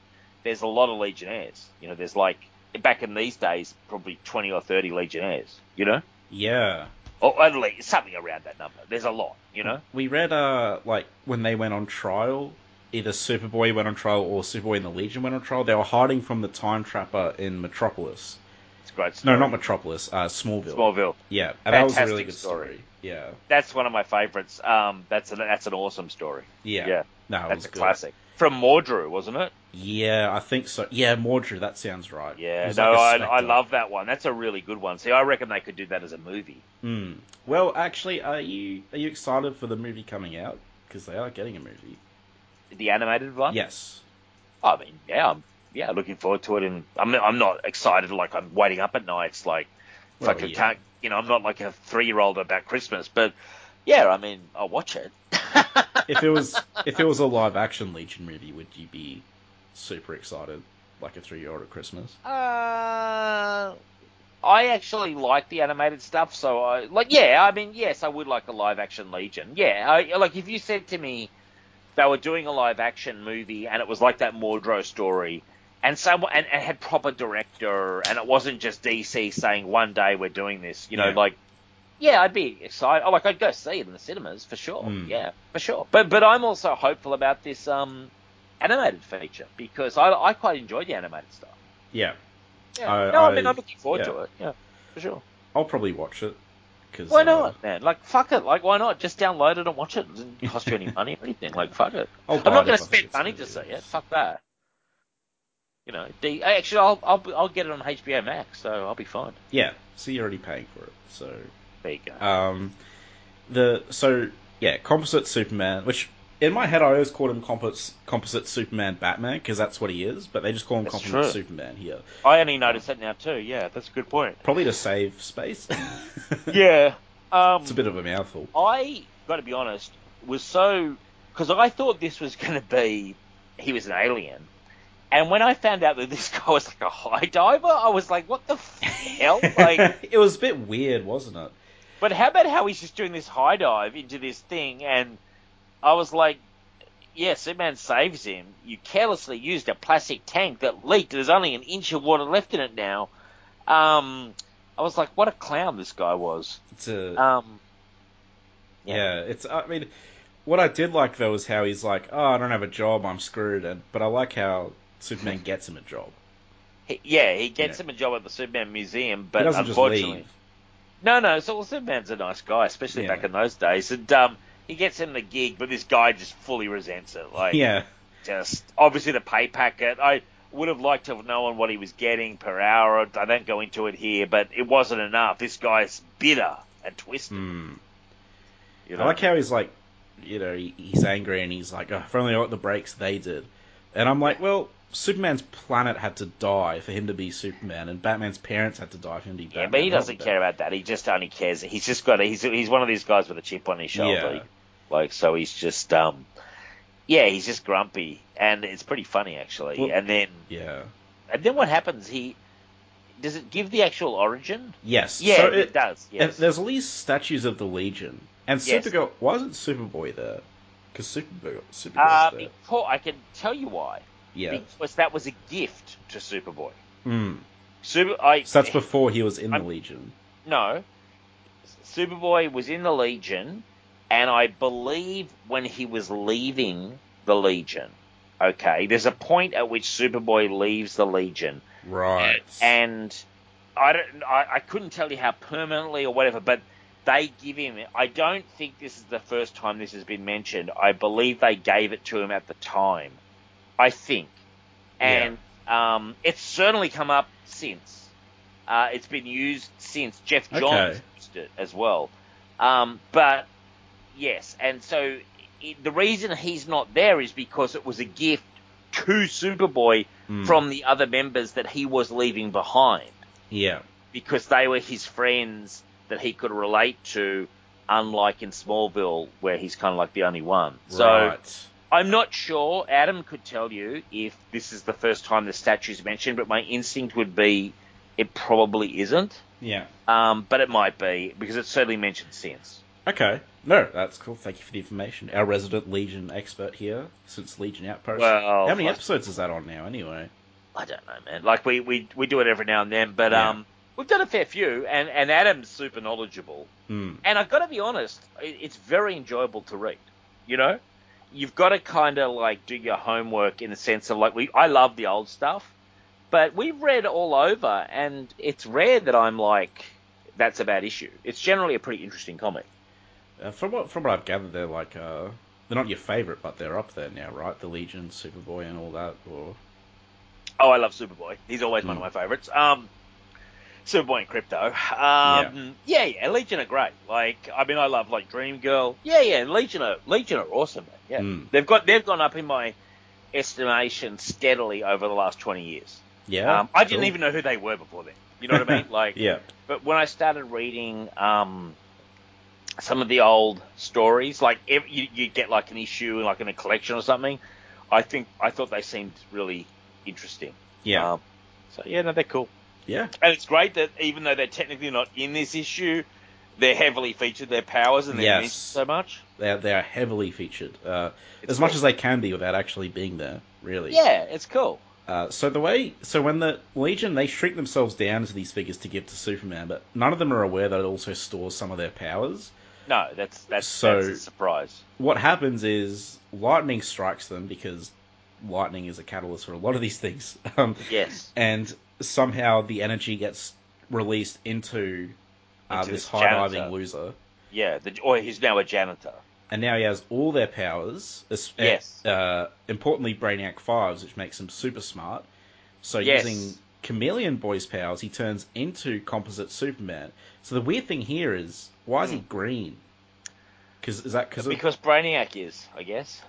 there's a lot of Legionnaires. You know, there's like back in these days, probably twenty or thirty Legionnaires. You know, Yeah. or at least something around that number. There's a lot. You know. We read uh like when they went on trial, either Superboy went on trial or Superboy and the Legion went on trial. They were hiding from the Time Trapper in Metropolis. It's a great. Story. No, not Metropolis. Uh, Smallville. Smallville. Yeah, and that was a really good story. story. Yeah. That's one of my favorites. Um, that's an that's an awesome story. Yeah. Yeah, No, that's a good. classic from Mordru, wasn't it? Yeah, I think so. Yeah, Mordru, that sounds right. Yeah, no, like a I, I love that one. That's a really good one. See, I reckon they could do that as a movie. Hmm. Well, actually, are you are you excited for the movie coming out? Because they are getting a movie. The animated one. Yes. I mean, yeah, I'm yeah looking forward to it. And I'm I'm not excited like I'm waiting up at nights like Well, fucking yeah. can't you know I'm not like a three year old about Christmas, but Yeah, I mean, I'll watch it. if it was if it was a live action Legion movie, would you be super excited, like a three year old at Christmas? Uh, I actually like the animated stuff, so I like. Yeah, I mean, yes, I would like a live action Legion. Yeah, I, like if you said to me they were doing a live action movie and it was like that Mordru story, and someone and, and had proper director, and it wasn't just DC saying one day we're doing this. You know, Yeah. like. Yeah, I'd be excited. Like I'd go see it in the cinemas for sure. Mm. Yeah, for sure. But but I'm also hopeful about this um animated feature because I I quite enjoy the animated stuff. Yeah, Yeah. I- no, I, I- mean I'm looking forward yeah. to it. Yeah, for sure. I'll probably watch it. Cause, Why uh, not, man? Like fuck it. Like why not? Just download it and watch it. It doesn't cost you any money or anything. Like fuck it. I'll I'm not going to spend money gonna see it. Fuck that. You know, the, actually, I'll, I'll I'll get it on HBO Max, so I'll be fine. Yeah, so you're already paying for it. So There you go. Um, the so yeah, composite Superman, which in my head I always called him composite composite Superman Batman because that's what he is, but they just call him That's composite true. Superman here, I only noticed that now too. Yeah, that's a good point. probably to save space. Yeah. Um, it's a bit of a mouthful. I got to be honest, was so because I thought this was going to be he was an alien, and when I found out that this guy was like a high diver, I was like, what the f- hell? Like, it was a bit weird, wasn't it? but how about how he's just doing this high dive into this thing, and I was like. Yeah, Superman saves him. You carelessly used a plastic tank that leaked. There's only an inch of water left in it now. Um, I was like, what a clown this guy was. It's a Um, yeah. It's I mean, what I did like though is how he's like, oh, I don't have a job, I'm screwed, and but I like how Superman gets him a job. He, yeah, he gets Yeah. him a job at the Superman Museum, but unfortunately, no, no. So well, Superman's a nice guy, especially Yeah. back in those days, and um, he gets him the gig, but this guy just fully resents it. Like, Yeah, just obviously the pay packet. I would have liked to have known what he was getting per hour. I don't go into it here, but it wasn't enough. This guy's bitter and twisted. Hmm. You know? I like how he's like, you know, he, he's angry and he's like, oh, if only I got the breaks they did. And I'm like, well, Superman's planet had to die for him to be Superman, and Batman's parents had to die for him to be Batman. yeah, but he doesn't care about that. He just only cares. He's just got. A, he's he's one of these guys with a chip on his shoulder. Yeah. Like so, he's just um, yeah, he's just grumpy, and it's pretty funny actually. Well- and then Yeah. and then what happens? He does it give the actual origin? Yes. Yeah, So it, it, does. Yes. There's at least statues of the Legion and Yes. Supergirl. Why isn't Superboy there? Because Supergirl, Supergirl's uh, there. before I can tell you why. Yeah. Because that was a gift to Superboy. Hmm. Super. I. So that's before he was in I'm- the Legion. No. Superboy was in the Legion, and I believe when he was leaving the Legion, okay, there's a point at which Superboy leaves the Legion, Right. and I don't, I, I couldn't tell you how permanently or whatever, but they give him. I don't think this is the first time this has been mentioned. I believe they gave it to him at the time. I think, and um, it's certainly come up since. Uh, it's been used since Geoff Johns Okay. used it as well. Um, but yes, and so it, the reason he's not there is because it was a gift to Superboy Hmm. from the other members that he was leaving behind Yeah. because they were his friends that he could relate to, unlike in Smallville where he's kind of like the only one. So. I'm not sure. Adam could tell you if this is the first time the statue's mentioned, but my instinct would be it probably isn't. Yeah. Um, but it might be because it's certainly mentioned since. Okay. No, that's cool. Thank you for the information. Our resident Legion expert here since Legion Outpost. Well, How many I- episodes is that on now, anyway? I don't know, man. Like we, we, we do it every now and then, but Yeah. um, we've done a fair few, and, and Adam's super knowledgeable. Hmm. And I've got to be honest, it- it's very enjoyable to read. You know, you've got to kind of like do your homework in the sense of like we. I love the old stuff, but we've read all over, and it's rare that I'm like that's a bad issue. It's generally a pretty interesting comic. Uh, from what from what I've gathered, they're like uh, they're not your favorite, but they're up there now, right? The Legion, Superboy, and all that. Or Oh, I love Superboy. He's always one of Mm. my favorites. Um, Superboy and Krypto. Um, yeah. yeah, Legion are great. Like, I mean, I love like Dream Girl. Yeah, yeah, Legion are Legion are awesome. Man. Yeah, Mm. they've got they've gone up in my estimation steadily over the last twenty years. yeah, um, I didn't even know who they were before then. You know what I mean? Like, yeah, but when I started reading um, some of the old stories, like you you get like an issue like in a collection or something. I think I thought they seemed really interesting. Yeah. Um, so yeah, no, they're cool, yeah. and it's great that even though they're technically not in this issue, they're heavily featured their powers and their Yes. so much. They are, they are heavily featured, uh, as much as they can be without actually being there. Really. Yeah, it's cool. Uh, so the way, so when the Legion they shrink themselves down to these figures to give to Superman, but none of them are aware that it also stores some of their powers. No, that's that's So- that's a surprise. What happens is lightning strikes them because lightning is a catalyst for a lot of these things, um, Yes. and somehow the energy gets released into, uh, Into this this high diving loser. Yeah, the, or he's now a janitor. and now he has all their powers. es- Yes. Uh, importantly, Brainiac Five's, which makes him super smart. So Yes. using Chameleon Boy's powers, he turns into composite Superman. So the weird thing here is, why is he green? Cause, is that because of Because Brainiac is, I guess.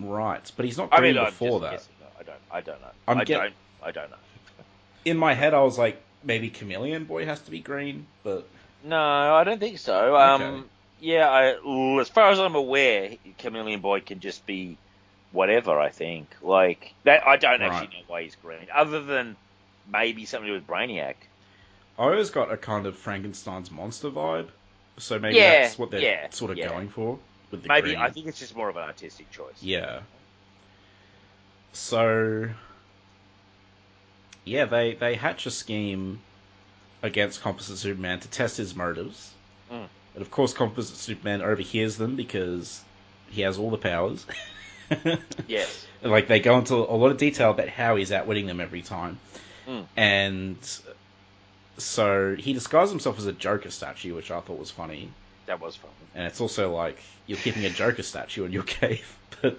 right? But he's not I green mean, I'm before that. guessing. No, I don't. I don't know. I'm I get- don't. I don't know. In my head, I was like, maybe Chameleon Boy has to be green, but No, I don't think so. Um, yeah, I, as far as I'm aware, Chameleon Boy can just be whatever. I think. Like that. I don't Right. actually know why he's green, other than maybe something to do with Brainiac. I always got a kind of Frankenstein's monster vibe. So maybe Yeah, that's what they're yeah, sort of yeah. going for with the Maybe green. I think it's just more of an artistic choice. Yeah. So yeah, they they hatch a scheme against Composite Superman to test his motives. Mm. And of course Composite Superman overhears them because he has all the powers. Yes. Like they go into a lot of detail about how he's outwitting them every time. Mm. And so he disguised himself as a Joker statue, which I thought was funny. That was fun. And it's also like you're keeping a Joker statue in your cave. But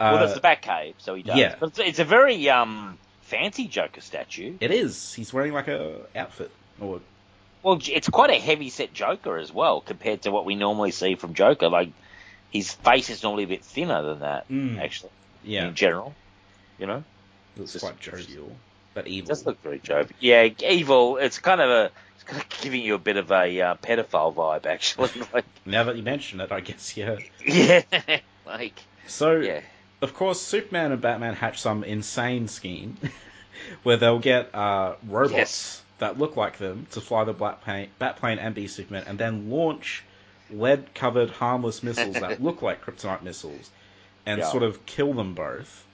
well, uh, that's the Batcave, so he does. yeah. But it's, it's a very um fancy Joker statue. It is. He's wearing like a outfit. Or Well, it's quite a heavy set Joker as well compared to what we normally see from Joker. Like his face is normally a bit thinner than that, Mm. actually. yeah, In general, you know, just- quite jovial, but it evil. does look very jovial. Yeah, evil. It's kind of a. It's kind of giving you a bit of a uh, pedophile vibe, actually. like, Now that you mention it, I guess yeah. yeah, like So yeah, of course, Superman and Batman hatch some insane scheme where they'll get uh, robots Yes. that look like them to fly the black plane, Batplane and be Superman, and then launch lead-covered harmless missiles that look like kryptonite missiles, and Yeah. sort of kill them both.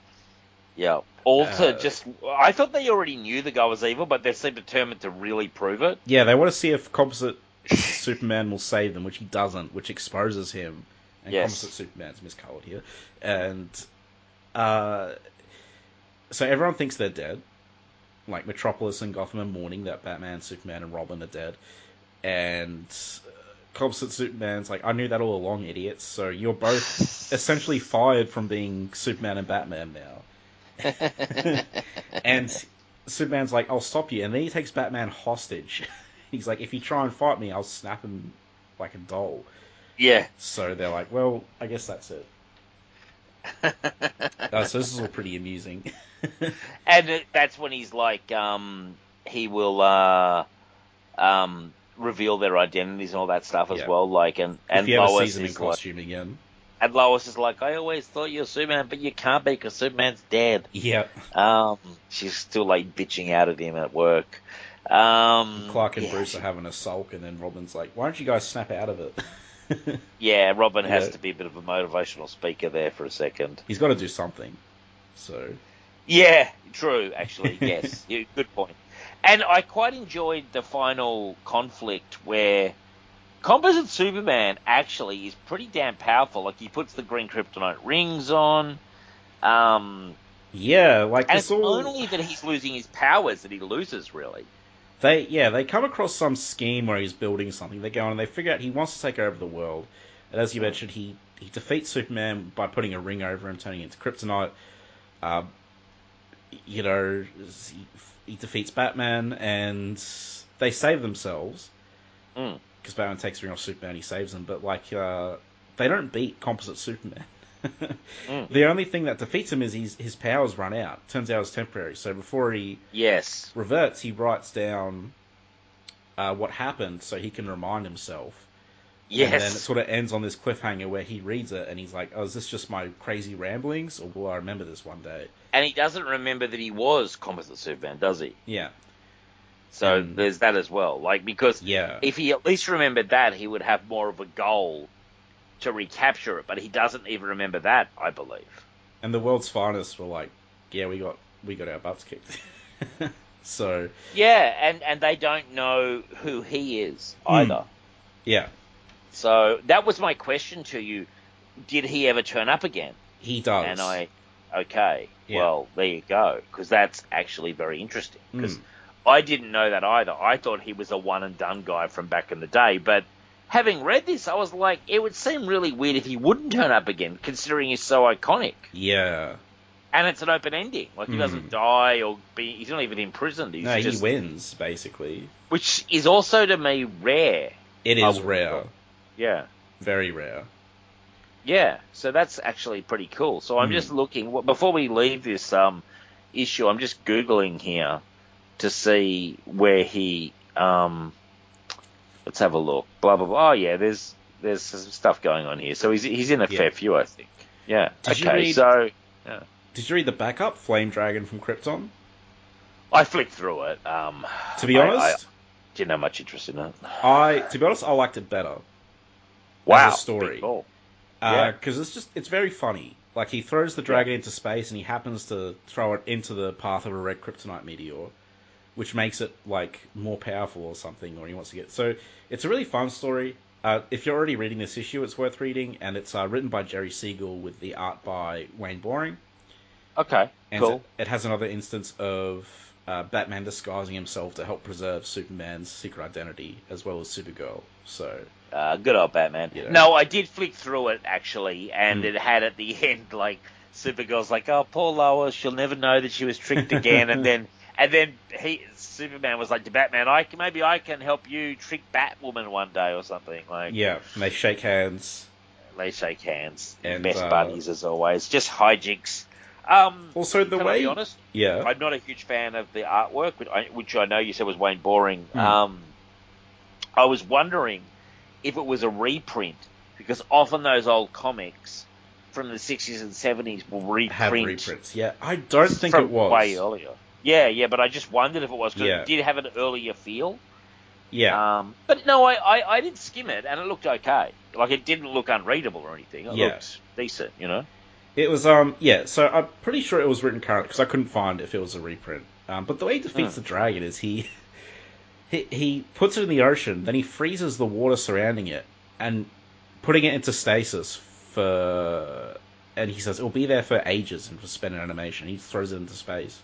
yeah. To Uh, just. I thought they already knew the guy was evil, but they seem determined to really prove it. Yeah, they want to see if composite Superman will save them, which he doesn't, which exposes him. And Yes. composite Superman's miscolored here. And uh, so everyone thinks they're dead. Like Metropolis and Gotham are mourning that Batman, Superman, and Robin are dead. And uh, composite Superman's like, I knew that all along, idiots. So you're both essentially fired from being Superman and Batman now. and Superman's like, I'll stop you. And then he takes Batman hostage. He's like, if you try and fight me, I'll snap him like a doll. Yeah. So they're like, well, I guess that's it. Uh, so this is all pretty amusing. And it, that's when he's like, um, he will uh, um, reveal their identities and all that stuff as Yeah. well. Like, and if and he ever Lois sees him in is like, costume again. And Lois is like, I always thought you're Superman, but you can't be because Superman's dead. Yeah. Um, she's still like bitching out at him at work. Um, Clark and yeah, Bruce are having a sulk, and then Robin's like, why don't you guys snap out of it? Yeah, Robin has Yeah. to be a bit of a motivational speaker there for a second. He's got to do something. So, Yeah, true. Actually, yes, yeah, good point. And I quite enjoyed the final conflict where Composite Superman actually is pretty damn powerful. Like he puts the green kryptonite rings on. Um, yeah, like and it's all. only that he's losing his powers that he loses, really. They yeah, they come across some scheme where he's building something. They go on and they figure out he wants to take over the world. And as you mentioned, he he defeats Superman by putting a ring over him, turning into kryptonite. Uh, you know, he, he defeats Batman, and they save themselves Mm. Because Batman takes off Superman. He saves them, but like uh, they don't beat Composite Superman. Mm. The only thing that defeats him is his his powers run out. Turns out it's temporary. So before he Yes. reverts, he writes down uh, what happened so he can remind himself Yes. And then it sort of ends on this cliffhanger where he reads it and he's like, "Oh, is this just my crazy ramblings, or will I remember this one day?" and he doesn't remember that he was Composite Superman, does he? Yeah, So Mm. there's that as well. Like because yeah, if he at least remembered that, he would have more of a goal to recapture it. But he doesn't even remember that, I believe. and the world's finest were like, "Yeah, we got we got our butts kicked." so Yeah, and and they don't know who he is Hmm. either. yeah, So that was my question to you: Did he ever turn up again? he does. And I, okay, Yeah. well there you go, because that's actually very interesting. Because Mm. I didn't know that either. I thought he was a one and done guy from back in the day, but. Having read this, I was like, it would seem really weird if he wouldn't turn up again, considering he's so iconic. yeah, And it's an open ending. Like, he Hmm. doesn't die or be. He's not even imprisoned. He's no, just, he wins basically. Which is also, to me, rare. It is rare, thought. Yeah. very rare. Yeah. So that's actually pretty cool. So I'm Hmm. just looking. Before we leave this um, issue, I'm just Googling here to see where he. Um, let's have a look. Blah, blah, blah. Oh, yeah, there's. There's some stuff going on here. So he's he's in a Yeah. fair few, I think. Yeah. Did okay. read- So Did you read the backup, Flame Dragon from Krypton? I flicked through it. Um, To be I- honest, I didn't have much interest in it. I, to be honest, I liked it better. Wow, as a story. big ball. Yeah. because it's just it's very funny. Like he throws the dragon into space and he happens to throw it into the path of a red kryptonite meteor, which makes it like more powerful or something, or he wants to get. So it's a really fun story. Uh, if you're already reading this issue, it's worth reading, and it's uh, written by Jerry Siegel with the art by Wayne Boring. Okay, And cool. it, it has another instance of uh, Batman disguising himself to help preserve Superman's secret identity, as well as Supergirl. So Uh, good old Batman. Yeah. No, I did flick through it actually, and Mm. it had at the end like Supergirl's like, "Oh, poor Lois, she'll never know that she was tricked again," and then and then he Superman was like to Batman, "I can, maybe I can help you trick Batwoman one day or something." Like, yeah, and they shake hands. they shake hands, And, best uh, buddies as always, just hijinks. Um, Also, the I way be honest? yeah, I'm not a huge fan of the artwork, but I, which I know you said was Wayne Boring. Hmm. Um, I was wondering if it was a reprint because often those old comics from the 60s and 70s will reprint have reprints. Yeah, I don't think it was. way earlier. Yeah, yeah, but I just wondered if it was because Yeah. it did have an earlier feel. Yeah, Um, but no, I, I, I did skim it and it looked okay. Like it didn't look unreadable or anything. It Yeah. looked decent, you know. it was. Um, yeah. So I'm pretty sure it was written current because I couldn't find if it was a reprint. Um, but the way he defeats Hmm. the dragon is he, he he puts it in the ocean, then he freezes the water surrounding it, and putting it into stasis for. And he says it'll be there for ages and for spend an animation. He throws it into space.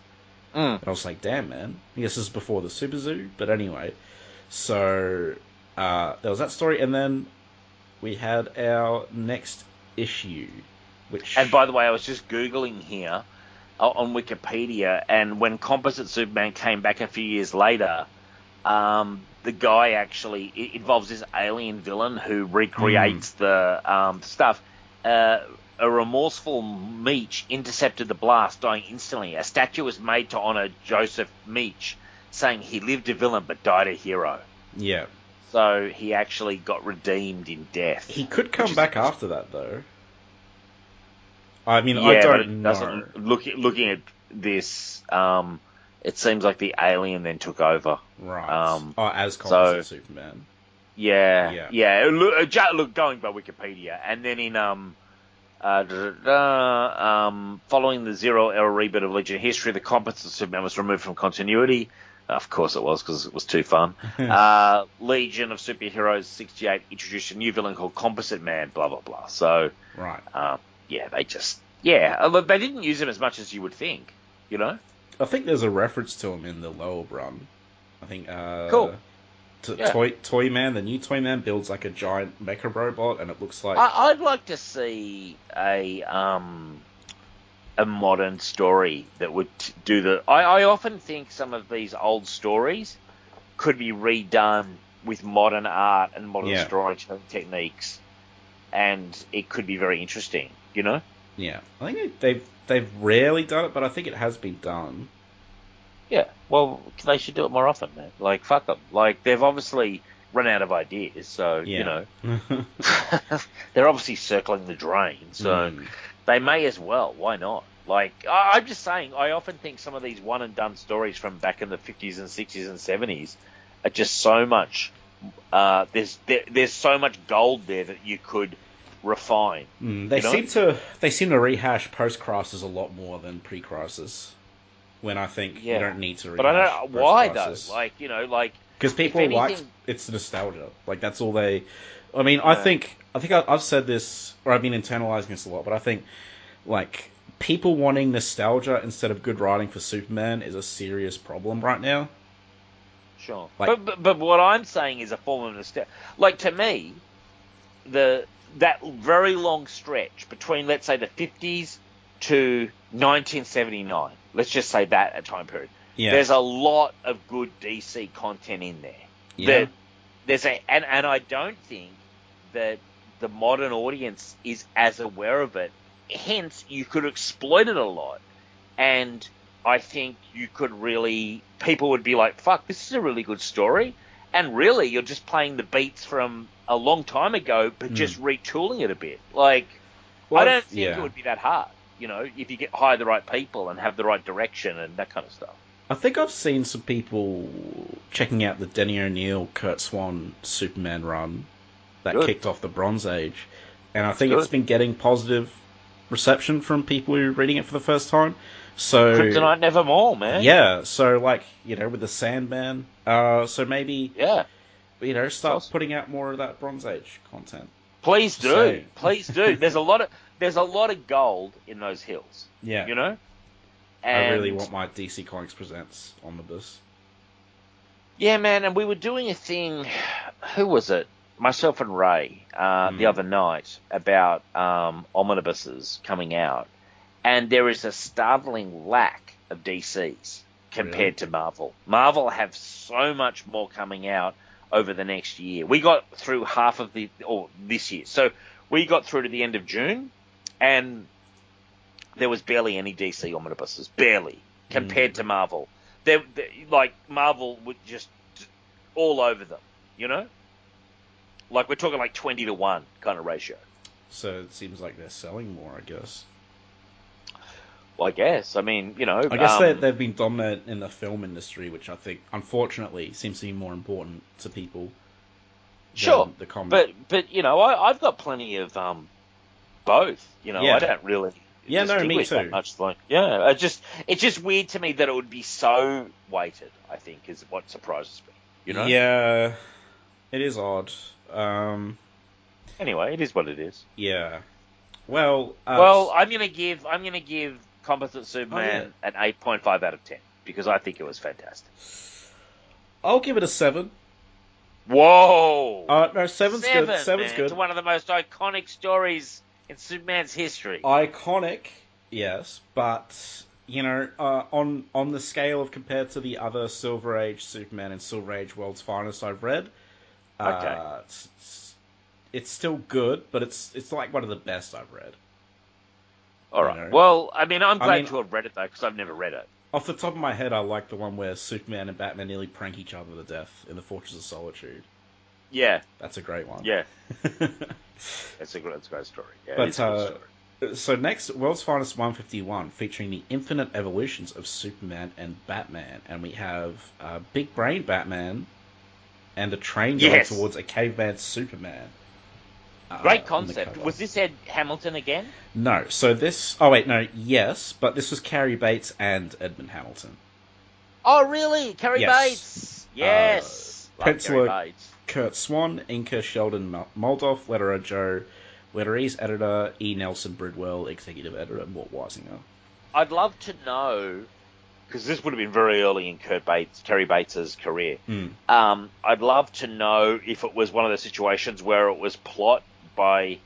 Mm. And I was like, damn, man. I guess this is before the Super Zoo. But anyway, so uh, there was that story. And then we had our next issue, which. And by the way, I was just googling here uh, on Wikipedia, and when Composite Superman came back a few years later, um, the guy actually it involves this alien villain who recreates the um, stuff. Uh, a remorseful Meach intercepted the blast, dying instantly. A statue was made to honor Joseph Meach, saying he lived a villain but died a hero. Yeah. So he actually got redeemed in death. He could come back interesting. after that, though. I mean, yeah, I don't know. doesn't. Looking looking at this, um, it seems like the alien then took over. Right. Um, oh, as so- Superman. Yeah, Yeah. yeah. Look, uh, look, going by Wikipedia, and then in um, um, following the Zero Hour reboot of Legion history, the Composite Superman was removed from continuity. Of course, it was because it was too fun. uh, Legion of Superheroes '68 introduced a new villain called Composite Man. Blah blah blah. So, Right. um, yeah, they just yeah, uh, they didn't use him as much as you would think. You know. I think there's a reference to him in the lower run. I think. Uh, Cool. To Yeah. Toy Toy Man, the new Toy Man builds like a giant mecha robot, and it looks like I, I'd like to see a um a modern story that would t- do the. I, I often think some of these old stories could be redone with modern art and modern Yeah. storytelling techniques, and it could be very interesting. You know? yeah. I think they've they've rarely done it, but I think it has been done. Yeah. Well, they should do it more often, man. Like fuck them. Like they've obviously run out of ideas. So Yeah. you know, they're obviously circling the drain. So Mm. they may as well. Why not? Like I- I'm just saying, I often think some of these one and done stories from back in the 50s and 60s and 70s are just so much. Uh, there's there, there's so much gold there that you could refine. Mm, they You know? seem to they seem to rehash post crisis a lot more than pre crisis. When I think Yeah. you don't need to. But I don't know why though. Like you know, like because people if like it's nostalgia. Like that's all they. I mean, I think I think I, I've said this or I've been internalizing this a lot, but I think like people wanting nostalgia instead of good writing for Superman is a serious problem right now. Sure. Like- but, but but what I'm saying is a form of nostalgia. Like to me, the that very long stretch between let's say the 50s to 1979. Let's just say that a time period. Yeah, There's a lot of good DC content in there. yeah, That there's a and and I don't think that the modern audience is as aware of it. Hence, you could exploit it a lot, and I think you could really people would be like, "Fuck, this is a really good story," and really, you're just playing the beats from a long time ago, but Hmm. just retooling it a bit. Like, Well, I don't think yeah. it would be that hard. You know, if you get hire the right people and have the right direction and that kind of stuff. I think I've seen some people checking out the Denny O'Neil, Curt Swan Superman run that Good. kicked off the Bronze Age, and I think Good. it's been getting positive reception from people who are reading it for the first time. So Kryptonite Nevermore, man. yeah, so like you know with the Sandman, uh, so maybe Yeah. you know start Awesome. putting out more of that Bronze Age content. Please do. Say. Please do. There's a lot of there's a lot of gold in those hills. Yeah, You know? I really want my DC Comics Presents omnibus. Yeah, man, and we were doing a thing who was it? Myself and Ray, uh, Hmm. the other night about um, omnibuses coming out. And there is a startling lack of DCs compared Really? to Marvel. Marvel have so much more coming out over the next year. We got through half of the or this year. So we got through to the end of June and there was barely any DC omnibuses, barely compared to Marvel. They like Marvel would just all over them, you know? Like we're talking like 20 to 1 kind of ratio. So it seems like they're selling more, I guess. Well, I guess. I mean, you know, I guess um, they, they've been dominant in the film industry, which I think, unfortunately, seems to be more important to people. than Sure, the comic. but but you know, I, I've got plenty of um, both. You know, Yeah. I don't really. Yeah, no, me too. Much like, yeah, it just it's just weird to me that it would be so weighted. I think is what surprises me. You know. yeah, it is odd. Um, Anyway, it is what it is. yeah. Well, uh, well, I'm gonna give I'm gonna give Composite Oh, Superman an 8.5 out of 10 because I think it was fantastic. I'll give it a seven. Whoa. Uh, no, seven's Seven, good. Seven's man. good. It's one of the most iconic stories in Superman's history. Iconic, yes, but you know, uh, on on the scale of compared to the other Silver Age Superman and Silver Age World's Finest I've read, uh, Okay. it's, it's, still good, but it's it's like one of the best I've read. All right. you know. Well, I mean, I'm I glad mean- to have read it though because I've never read it. Off the top of my head, I like the one where Superman and Batman nearly prank each other to death in the Fortress of Solitude. Yeah, That's a great one. yeah, that's a great, that's a great story. Yeah, But, it's a good uh, story. So next, World's Finest 151, featuring the infinite evolutions of Superman and Batman, and we have uh, Big Brain Batman and a train going Yes. towards a caveman Superman. uh, Great concept. Was this Ed Hamilton again? No, so this. Oh wait, no, yes, but this was Cary Bates and Edmund Hamilton. Oh, really? Cary Yes. Bates. Yes. Uh, penciler- Cary Bates. Curt Swan, inker Sheldon Moldoff, letterer Joe, Letterese editor E. Nelson Bridwell, executive editor Mort Weisinger. I'd love to know because this would have been very early in Kurt Bates, Cary Bates's career. Hmm. Um, I'd love to know if it was one of the situations where it was plot by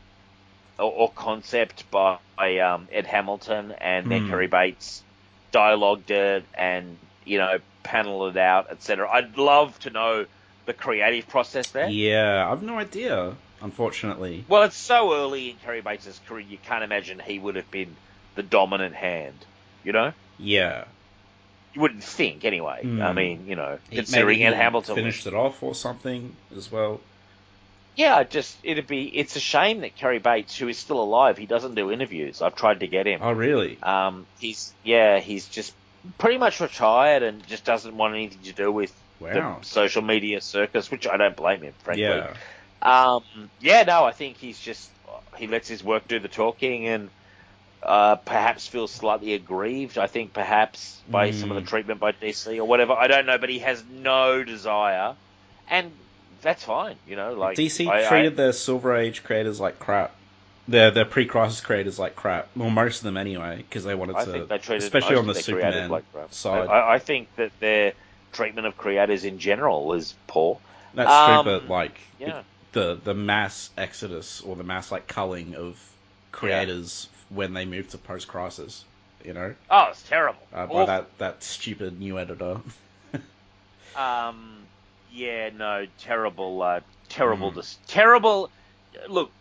or, or concept by um, Ed Hamilton and then Hmm. Terry Bates dialogued it and you know paneled it out, etc. I'd love to know the creative process there. Yeah, I've no idea, unfortunately. Well, it's so early in Cary Bates's career, you can't imagine he would have been the dominant hand. You know? Yeah. You wouldn't think, anyway. Hmm. I mean, you know, He- considering Ed Hamilton was- finished it off or something as well. Yeah, just it'd be. It's a shame that Kerry Bates, who is still alive, he doesn't do interviews. I've tried to get him. Oh, really? Um, he's yeah, he's just pretty much retired and just doesn't want anything to do with Wow. the social media circus, which I don't blame him, frankly. Yeah. Um, yeah, no, I think he's just he lets his work do the talking and uh, perhaps feels slightly aggrieved. I think perhaps by some of the Mm. treatment by DC or whatever. I don't know, but he has no desire, and that's fine. You know, like DC I- I- treated their Silver Age creators like crap. Their their pre-crisis creators like crap. Well, most of them anyway, because they wanted I to, think they treated especially on the of their creators Superman like crap. side. I, I think that their treatment of creators in general is poor. That's um, true, but like Yeah. the the mass exodus or the mass like culling of creators when they moved to post-crisis, you know, Oh, it's terrible. uh, by that that stupid new editor. Um, yeah, no, terrible, uh, terrible, Mm. dis- terrible. Look,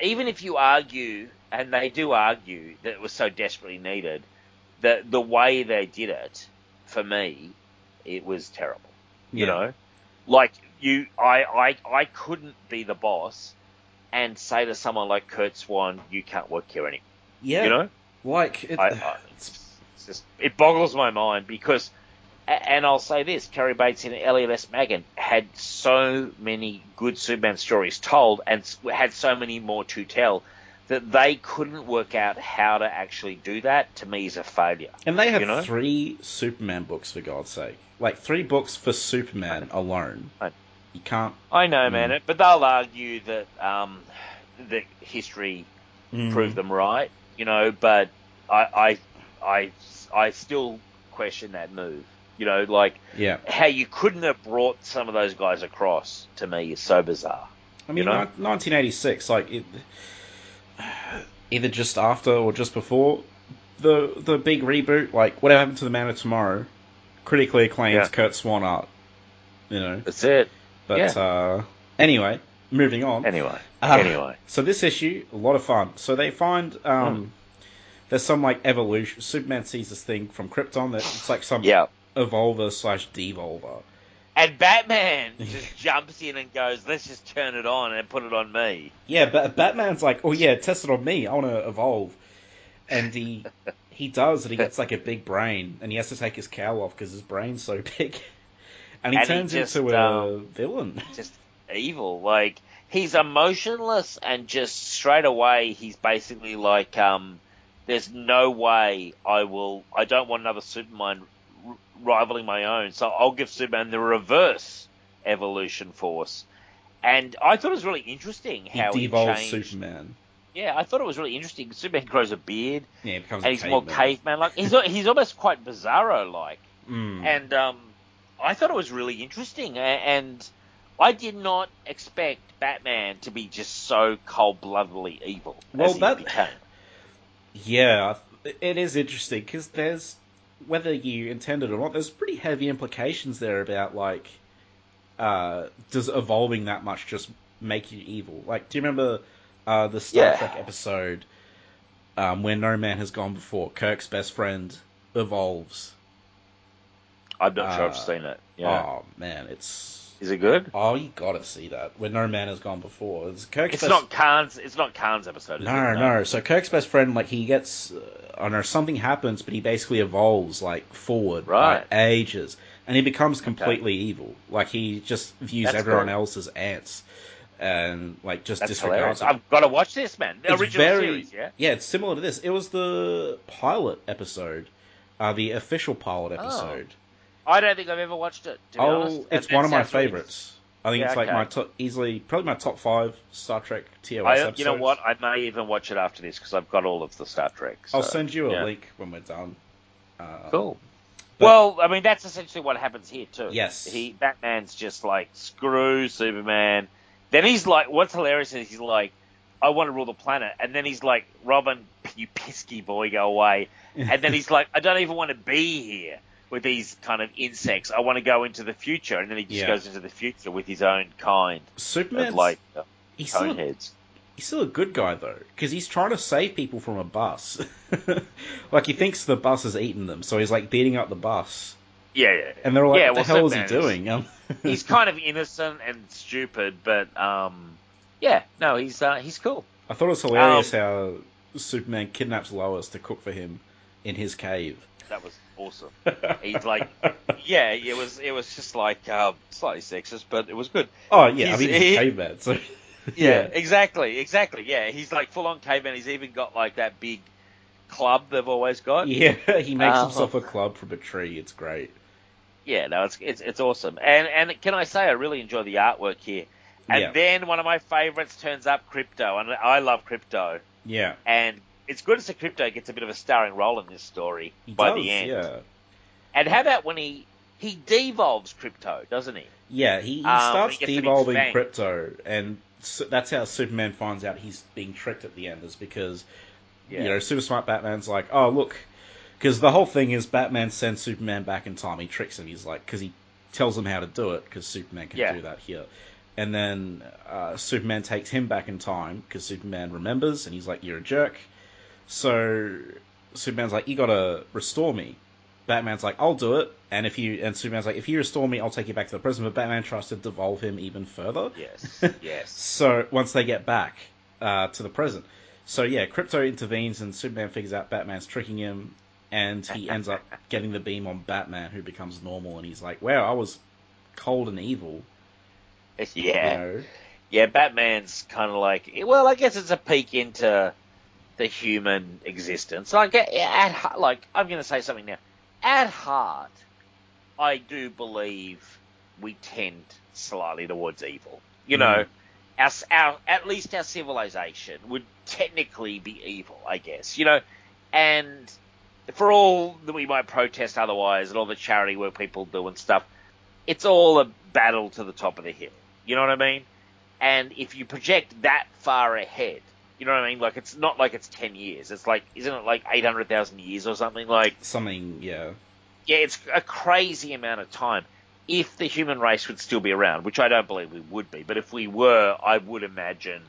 even if you argue, and they do argue that it was so desperately needed, the the way they did it, for me, it was terrible. You know, like you, I, I, I couldn't be the boss and say to someone like Curt Swan, "You can't work here anymore." Yeah, You know, like it, I, I, it's, it's just it boggles my mind because, and I'll say this: Cary Bates and Elliot S. Maggin had so many good Superman stories told, and had so many more to tell that they couldn't work out how to actually do that. To me, is a failure. and they have you know? three Superman books for God's sake, like three books for Superman alone. I- You can't I know, man, but they'll argue that um, that history mm, prove them right, you know. But I, I, I, I still question that move. You know, like Yeah, how you couldn't have brought some of those guys across to me is so bizarre. I mean, You know? 1986, like it, either just after or just before the the big reboot. Like, whatever happened to the Man of Tomorrow? Critically acclaimed Yeah. Curt Swan art, you know. That's it. But uh, anyway, moving on. Anyway, Uh, anyway, So this issue, a lot of fun. So they find um, Hmm. there's some like evolution. Superman sees this thing from Krypton that it's like some yeah. evolver slash devolver. And Batman just jumps in and goes, "Let's just turn it on and put it on me." Yeah, but Batman's like, oh yeah, test it on me. I want to evolve, and he he does, and he gets like a big brain, and he has to take his cowl off because his brain's so big, and he And he turns just, into a um, villain. Just evil. Like he's emotionless and just straight away he's basically like, um, "There's no way I will. I don't want another Superman rivaling my own. So I'll give Superman the reverse evolution force." And I thought it was really interesting He how he, devolves changed. Superman. Yeah, I thought it was really interesting. Superman grows a beard, Yeah, he becomes and a he's more caveman. caveman like. He's he's almost quite bizarro like, Mm. and um, I thought it was really interesting. And I did not expect Batman to be just so cold bloodedly evil Well, he that- became. Yeah, it is interesting because there's whether you intended or not, there's pretty heavy implications there about like, uh, does evolving that much just make you evil? Like, do you remember uh, the Star Yeah. Trek episode um, where No Man Has Gone Before? Kirk's best friend evolves. I'm not sure I've uh, seen it. Yeah, Oh man, it's is it good? oh you gotta see that where No Man Has Gone Before. It's Kirk's It's best not Khan's. It's not Khan's episode. Is No, it? no. So Kirk's best friend, like, he gets, uh, I don't know, something happens, but he basically evolves, like, forward Right. by ages. And he becomes completely evil. Like, he just views That's everyone cool. else as ants. And, like, just That's hilarious. hilarious. I've got to watch this, man. The It's original very, series, yeah. Yeah, it's similar to this. It was the pilot episode, uh, the official pilot Oh. Episode. I don't think I've ever watched it. To be Oh, honest. it's That- one of my sounds really favorites. I think Yeah, it's like okay. my top, easily, probably my top five Star Trek TOS I, episodes. you know what? I may even watch it after this because I've got all of the Star Trek. I'll send you a yeah. link when we're done. Uh, Cool. But- well, I mean, that's essentially what happens here too. Yes. He Batman's just like screw Superman. Then he's like, what's hilarious is he's like, I want to rule the planet, and then he's like, Robin, you pisky boy, go away. And then he's like, I don't even want to be here with these kind of insects. I want to go into the future, and then he just Yeah. goes into the future with his own kind Superman's of like uh, he's still, a, he's still a good guy though, because he's trying to save people from a bus. like he thinks the bus has eaten them, so he's like beating up the bus Yeah, yeah. And they're all like, yeah, what the well, hell is he doing? Um, he's kind of innocent and stupid, but um, yeah, no, he's uh, he's cool. I thought it was hilarious Um, how Superman kidnaps Lois to cook for him in his cave. That was awesome. He's like, yeah, it was it was just like uh, slightly sexist, but it was good. oh yeah, I he's- mean he's he- a caveman, so Yeah, exactly, exactly. Yeah, he's like full on caveman. He's even got like that big club they've always got. yeah, he makes Uh, himself a club from a tree. It's great. Yeah, no, it's it's it's awesome. And and can I say I really enjoy the artwork here. And Yeah. then one of my favorites turns up Krypto, and I love Krypto. Yeah, And it's good to see Krypto gets a bit of a starring role in this story he by does. the end. Yeah, And how about when he he devolves Krypto, doesn't he? yeah. He, he Um, starts he a devolving Krypto, and so that's how Superman finds out he's being tricked at the end. Is because you know, super smart Batman's like, oh look, because the whole thing is Batman sends Superman back in time. He tricks him. He's like, because he tells him how to do it, because Superman can Yeah. do that here. And then uh, Superman takes him back in time because Superman remembers, and he's like, you're a jerk. So Superman's like, you gotta restore me. Batman's like, I'll do it. And if you and Superman's like, if you restore me, I'll take you back to the prison. But Batman tries to devolve him even further. Yes, yes. So once they get back uh, to the present, so yeah, Krypto intervenes and Superman figures out Batman's tricking him, and he ends up getting the beam on Batman, who becomes normal, and he's like, "Wow, I was cold and evil." yeah. You know? Yeah, Batman's kind of like, well, I guess it's a peek into the human existence. Like, at, at like I'm going to say something now. At heart, I do believe we tend slightly towards evil. You know, mm. our, our at least our civilization would technically be evil, I guess. You know, and for all that we might protest otherwise, and all the charity work people do and stuff, it's all a battle to the top of the hill. You know what I mean? And if you project that far ahead, you know what I mean? Like it's not like it's ten years. It's like isn't it like eight hundred thousand years or something? Like Something, yeah, yeah, it's a crazy amount of time. If the human race would still be around, which I don't believe we would be, but if we were, I would imagine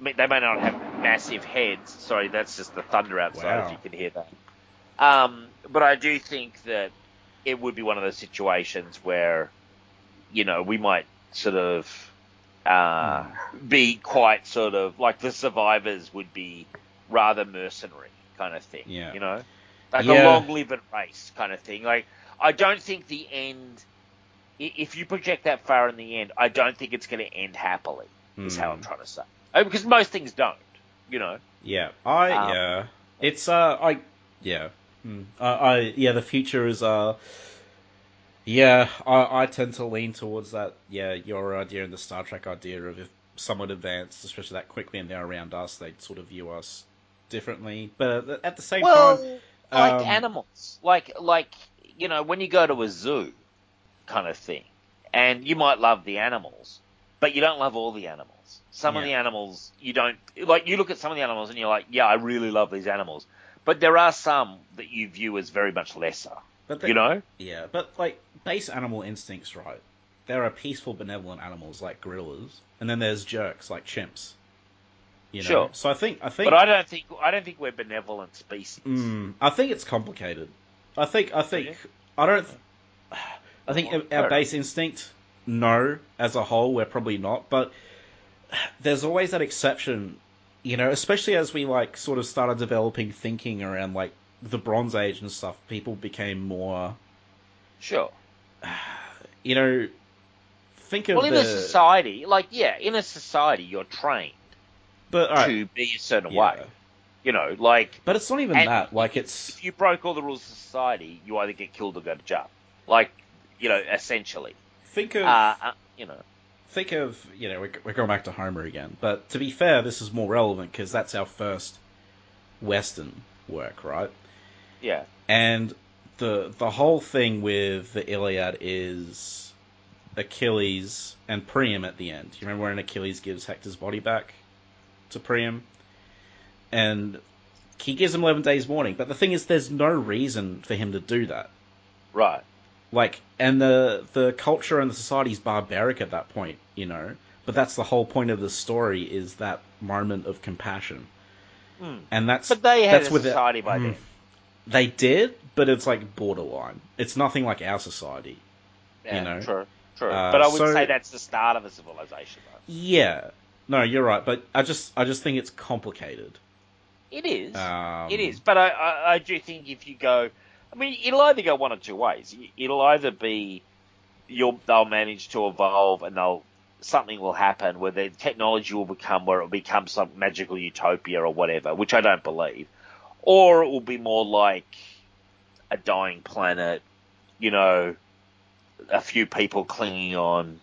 they may not have massive heads. Sorry, that's just the thunder outside. Wow. If you can hear that. Um, but I do think that it would be one of those situations where, you know, we might sort of uh, be quite sort of like the survivors would be rather mercenary kind of thing. Yeah. You know, like Yeah. a long-lived race kind of thing. Like I don't think the end. If you project that far in the end, I don't think it's going to end happily. Is how I'm Hmm. trying to say. Oh, because most things don't. You know. yeah. I Um, yeah, it's uh, I yeah, Hmm. I, I yeah, the future is uh. Yeah, I, I tend to lean towards that. Yeah, your idea and the Star Trek idea of if someone advanced, especially that quickly, and they're around us, they'd sort of view us differently. But at the same well, time, like um, animals, like like you know when you go to a zoo, kind of thing, and you might love the animals, but you don't love all the animals. Some of the animals you don't like. You look at some of the animals and you're like, yeah, I really love these animals, but there are some that you view as very much lesser. But they- You know? yeah, but like base animal instincts, right? There are peaceful, benevolent animals like gorillas, and then there's jerks like chimps. You know? Sure. So I think I think But I don't think I don't think we're benevolent species. Mm, I think it's complicated. I think I think. I don't. I think our base instinct, no, as a whole, we're probably not. But there's always that exception, you know, especially as we like sort of started developing thinking around like the Bronze Age and stuff. People became more, Sure. you know, think of Well, in the. a society, like yeah, in a society, you're trained but right, to be a certain yeah. way. You know, like But it's not even that. Like it's if you broke all the rules of society, you either get killed or go to jail. Like, you know, essentially. think of Uh, uh, you know, think of you know we're going back to Homer again, but to be fair, this is more relevant because that's our first Western work, right? Yeah, And the the whole thing with the Iliad is Achilles and Priam at the end. You remember when Achilles gives Hector's body back to Priam, and he gives him eleven days warning. But the thing is, there's no reason for him to do that. right. like and the the culture and the society is barbaric at that point you know but that's the whole point of the story is that moment of compassion Hmm. and that's But they had that's a society by Hmm. then. They did, but it's like borderline. It's nothing like our society. Yeah, know. true, true. Uh, but I would so- say that's the start of a civilization, though. Yeah. No, you're right, but I just I just think it's complicated. It is. Um, It is, but I, I, I do think if you go, I mean, it'll either go one of two ways. It'll either be you'll they'll manage to evolve and they'll something will happen where the technology will become where it will become some magical utopia or whatever, which I don't believe, or it will be more like a dying planet, you know, a few people clinging on,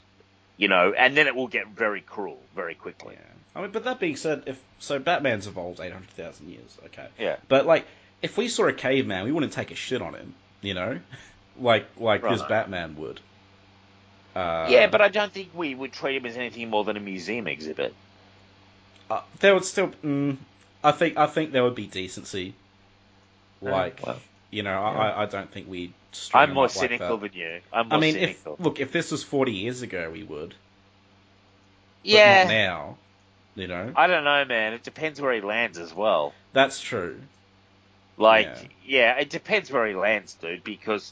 you know, and then it will get very cruel very quickly. Yeah. I mean, but that being said, if so, Batman's evolved eight hundred thousand years. Okay. Yeah. But like, if we saw a caveman, we wouldn't take a shit on him, you know, like like this Right. Batman would. Uh, yeah, but I don't think we would treat him as anything more than a museum exhibit. uh, there would still. Mm, I think I think there would be decency. Like well, you know, yeah. I, I don't think we'd I'm more up like cynical than you. I'm more I mean, if look, if this was forty years ago, we would. But yeah, Not now. You know, I don't know, man. It depends where he lands as well. that's true. Like, Yeah. yeah, it depends where he lands, dude. Because,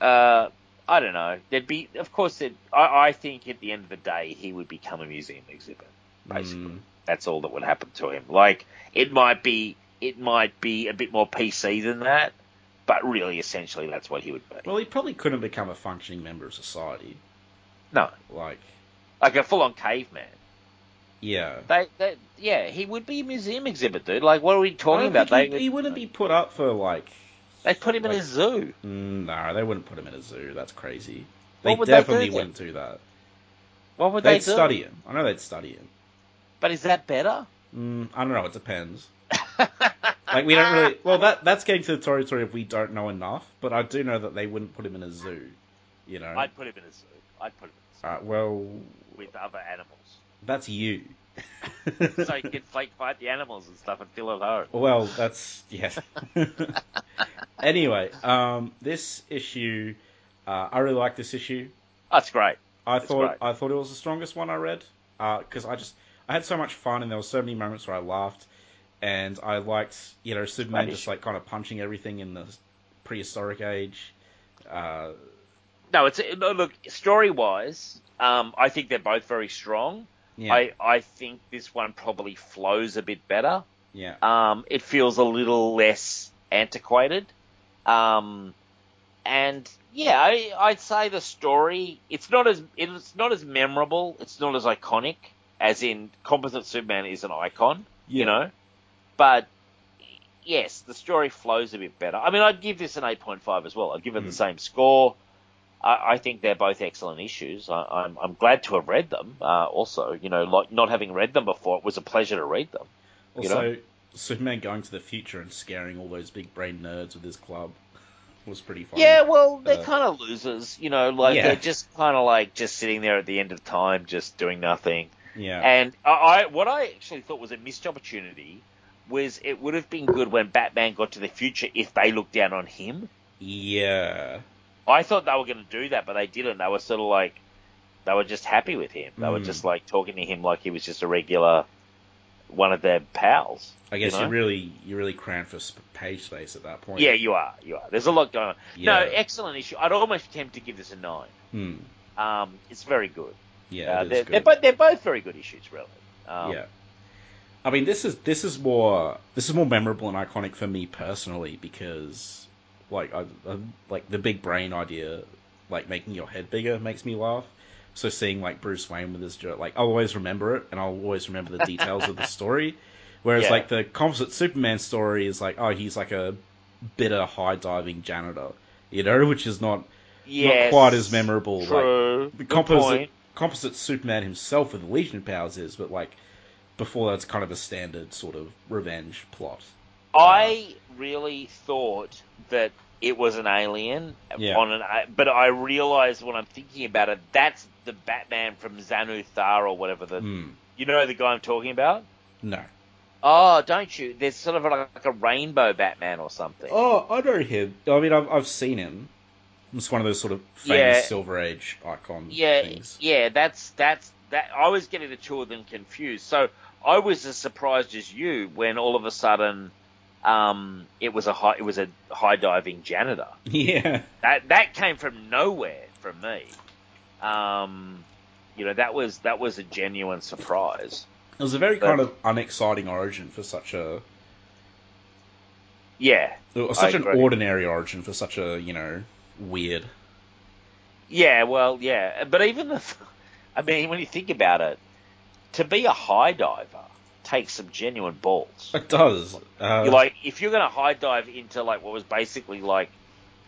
uh, I don't know. There'd be, of course, there'd- I, I think at the end of the day, he would become a museum exhibit. Basically, Mm. That's all that would happen to him. Like, it might be, it might be a bit more PC than that, but really, essentially, that's what he would be. Well, he probably couldn't become a functioning member of society. no, Like, like a full-on caveman. yeah. They, they, yeah, he would be a museum exhibit, dude. Like, what are we talking about? think They, he, he wouldn't be put up for like. they put him in a zoo. Mm, no, they wouldn't put him in a zoo. That's crazy. They would they definitely do wouldn't do that. What would They'd they do? study him. I know they'd study him. But is that better? Mm, I don't know. It depends. Like we don't really. Well, that that's getting to the territory of we don't know enough. But I do know that they wouldn't put him in a zoo. You know. I'd put him in a zoo. I'd put him in a Uh, well, with other animals. that's you. so you can fake fight the animals and stuff and feel at home. Well, that's yeah. anyway, um, this issue, uh, I really like this issue. That's great. I That's thought great. I thought it was the strongest one I read because I just I had so much fun and there were so many moments where I laughed and I liked you know Superman Great just like kind of punching everything in the prehistoric age. Uh, No, it's look story wise. Um, I think they're both very strong. yeah, I I think this one probably flows a bit better. yeah, Um, it feels a little less antiquated. Um, and yeah, I, I'd say the story it's not as it's not as memorable. It's not as iconic as in Composite Superman is an icon, you know. But yes, the story flows a bit better. I mean, I'd give this an eight point five as well. I'd give it the Mm. same score. I, I think they're both excellent issues. I, I'm, I'm glad to have read them. Uh, also, you know, like not having read them before, it was a pleasure to read them. you Also, Superman going to the future and scaring all those big brain nerds with his club was pretty fun. Yeah, well, they're Uh, kind of losers, you know, like Yeah. they're just kind of like just sitting there at the end of time, just doing nothing. Yeah, And I, I, what I actually thought was a missed opportunity was it would have been good when Batman got to the future if they looked down on him. yeah. I thought they were going to do that, but they didn't. They were sort of like they were just happy with him. They were Mm. just like talking to him like he was just a regular one of their pals. I guess you you know? really you really crammed for page space at that point. Yeah, you are. You are. There's a lot going on. No, excellent issue. I'd almost attempt to give this a nine. Hmm. Um, it's very good. Yeah, Uh, they're, they're, both, they're both very good issues, really. Um, yeah. I mean, this is this is more this is more memorable and iconic for me personally because, like, I, I, like the big brain idea, like making your head bigger, makes me laugh. So seeing like Bruce Wayne with his joke, like I'll always remember it, and I'll always remember the details of the story. Whereas Yeah. like the composite Superman story is like, oh, he's like a bitter high diving janitor, you know, which is not Yes, not quite as memorable. Like, True. the Good composite. Composite Superman himself with the Legion powers is, but like before that's kind of a standard sort of revenge plot. I really thought that it was an alien Yeah. on an, but I realized when I'm thinking about it, that's the Batman from Xanathar or whatever. The Hmm. you know the guy I'm talking about. No. Oh, don't you? There's sort of like a rainbow Batman or something. Oh, I know him. I mean, I've I've seen him. It's one of those sort of famous Yeah. Silver Age icon yeah, things. yeah. That's that's that. I was getting the two of them confused. So I was as surprised as you when all of a sudden um, it was a high, it was a high diving janitor. Yeah. That that came from nowhere from me. Um, you know, that was that was a genuine surprise. It was a very But- kind of unexciting origin for such a Yeah, such an ordinary origin for such a you know weird. yeah, well, yeah, but even the, I mean, when you think about it, to be a high diver takes some genuine balls. It does. Uh, You're like if you're going to high dive into like what was basically like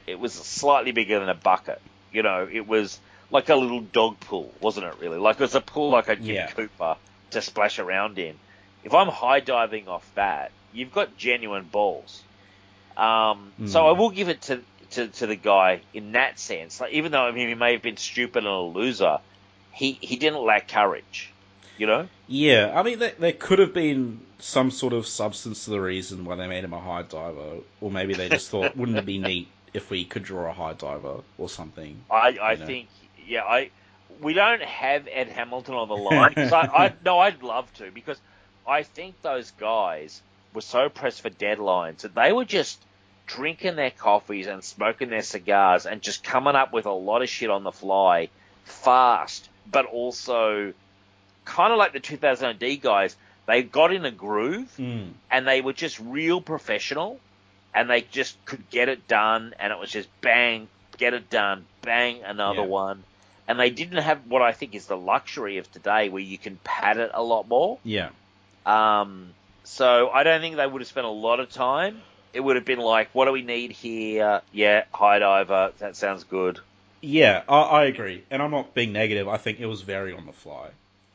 it was slightly bigger than a bucket. You know, it was like a little dog pool, wasn't it? Really, like it was a pool like a Yeah. Cooper to splash around in. If I'm high diving off that, you've got genuine balls. Um, So Mm. I will give it to, to to the guy in that sense. Like even though I mean he may have been stupid and a loser, he he didn't lack courage. You know. Yeah, I mean, there, there could have been some sort of substance to the reason why they made him a high diver, or maybe they just thought, wouldn't it be neat if we could draw a high diver or something? I, I you know. think, yeah, I we don't have Ed Hamilton on the line. I, I no, I'd love to because I think those guys were so pressed for deadlines that they were just drinking their coffees and smoking their cigars and just coming up with a lot of shit on the fly, fast, but also kind of like the 2000 D guys. They got in a groove Mm. and they were just real professional and they just could get it done and it was just bang get it done bang another Yeah. one and they didn't have what i think is the luxury of today where you can pad it a lot more Yeah. um, so i don't think they would have spent a lot of time it would have been like what do we need here yeah high diver that sounds good Yeah, I, I agree. And I'm not being negative. I think it was very on the fly.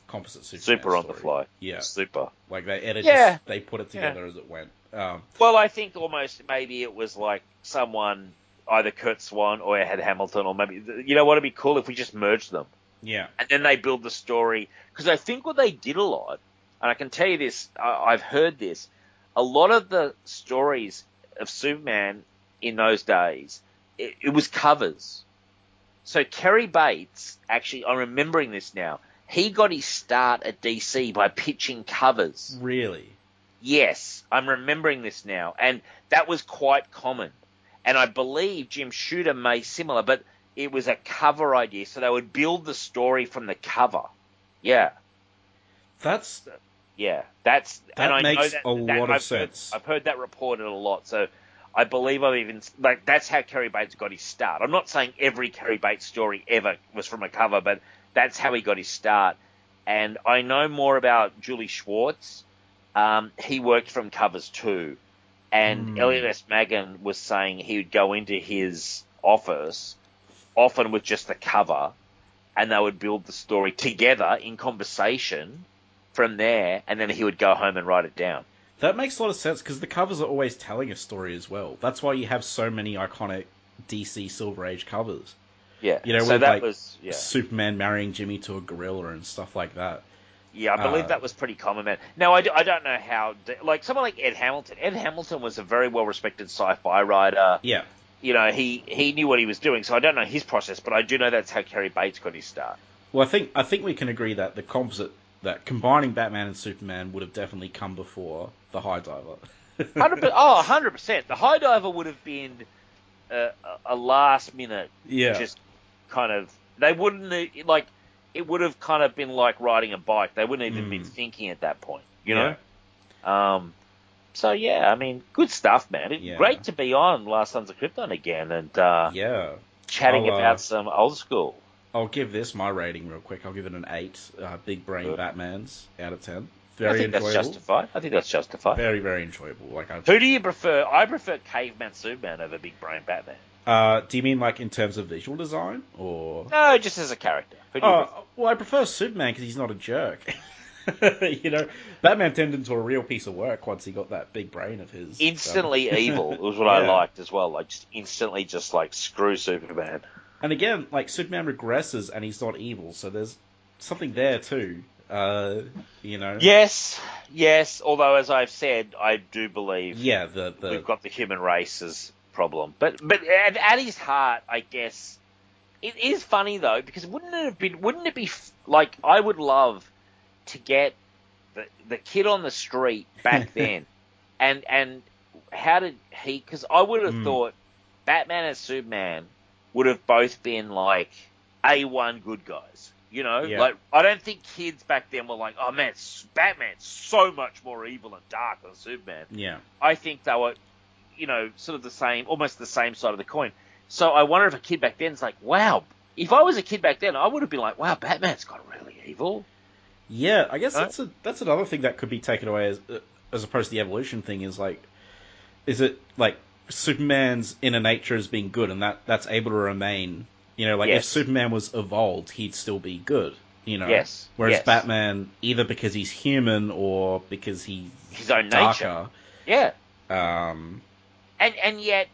Composite Superman super on the fly Yeah. super Like they edited, Yeah. they put it Yeah. together as it went. Um, Well, I think almost maybe it was like someone, either Curt Swan or Ed Hamilton, or maybe you know what would be cool if we just merged them yeah. and then they build the story. Because I think what they did a lot, and I can tell you this, I, I've heard this, a lot of the stories of Superman in those days, it, it was covers. So Cary Bates, actually, I'm remembering this now. He got his start at DC by pitching covers. Really. Yes, I'm remembering this now, and that was quite common. And I believe Jim Shooter made similar, but it was a cover idea, so they would build the story from the cover. Yeah, That's yeah, that's That and I know makes that, a that- lot of I've sense. Heard, I've heard that reported a lot, so I believe I've even like that's how Cary Bates got his start. I'm not saying every Cary Bates story ever was from a cover, but that's how he got his start. And I know more about Julie Schwartz. Um, he worked from covers too, and Hmm. Elliot S. Maggin was saying he would go into his office often with just the cover, and they would build the story together in conversation from there, and then he would go home and write it down. that makes a lot of sense because the covers are always telling a story as well. That's why you have so many iconic DC Silver Age covers. Yeah, You know, so with, that like, was yeah, Superman marrying Jimmy to a gorilla and stuff like that. yeah. I believe uh, that was pretty common. Man. Now I, do, I don't know how like someone like Ed Hamilton. Ed Hamilton was a very well respected sci-fi writer. Yeah. You know, he he knew what he was doing. So I don't know his process, but I do know that's how Cary Bates got his start. Well, I think I think we can agree that the composite that combining Batman and Superman would have definitely come before the High Diver. 100 oh, 100 percent. The High Diver would have been a, a last minute yeah. just kind of they wouldn't like it would have kind of been like riding a bike. They wouldn't even Mm. been thinking at that point, you know. Um, so yeah, I mean, good stuff, man. It, Yeah. Great to be on Last Sons of Krypton again and uh, Yeah. chatting I'll, uh, about some old school. I'll give this my rating real quick. I'll give it an eight. Uh, big brain Good. Batman's out of ten. Very I think that's justified. I think that's justified. Very very enjoyable. Like I. Who do you prefer? I prefer Caveman Superman over Big Brain Batman. Uh, do you mean like in terms of visual design or? No, just as a character. Who do you Oh, well, I prefer Superman because he's not a jerk. you know, Batman turned into a real piece of work once he got that big brain of his. Instantly Um, evil was what I liked as well. Like just instantly, just like screw Superman. And again, like Superman regresses and he's not evil, so there's something there too. Uh, you know. Yes, yes. Although, as I've said, I do believe Yeah. The the we've got the human race's problem. But but at, at his heart, I guess it is funny though because wouldn't it have been? Wouldn't it be f- like I would love to get the the kid on the street back then, and and how did he? Because I would have Mm. thought Batman and Superman would have both been like a one good guys. You know, Yeah. like I don't think kids back then were like, "Oh man, Batman's so much more evil and dark than Superman." Yeah. I think they were, you know, sort of the same, almost the same side of the coin. So I wonder if a kid back then's like, "Wow." If I was a kid back then, I would have been like, "Wow, Batman's got really evil." Yeah, I guess that's a that's another thing that could be taken away as uh, as opposed to the evolution thing is like, is it like Superman's inner nature as being good and that that's able to remain. You know, like if Superman was evolved, he'd still be good. You know. Yes, Whereas yes. Batman, either because he's human or because he's His own nature. Yeah. Um, and and yet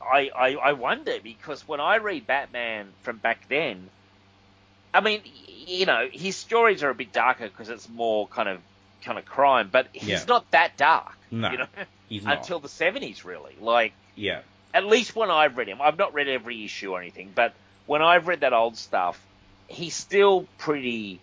I, I I wonder because when I read Batman from back then, I mean, you know, his stories are a bit darker because it's more kind of kind of crime, but he's Yeah. not that dark, No, you know, he's not. until the seventies really. Like yeah. at least when I've read him, I've not read every issue or anything, but when I've read that old stuff, he's still pretty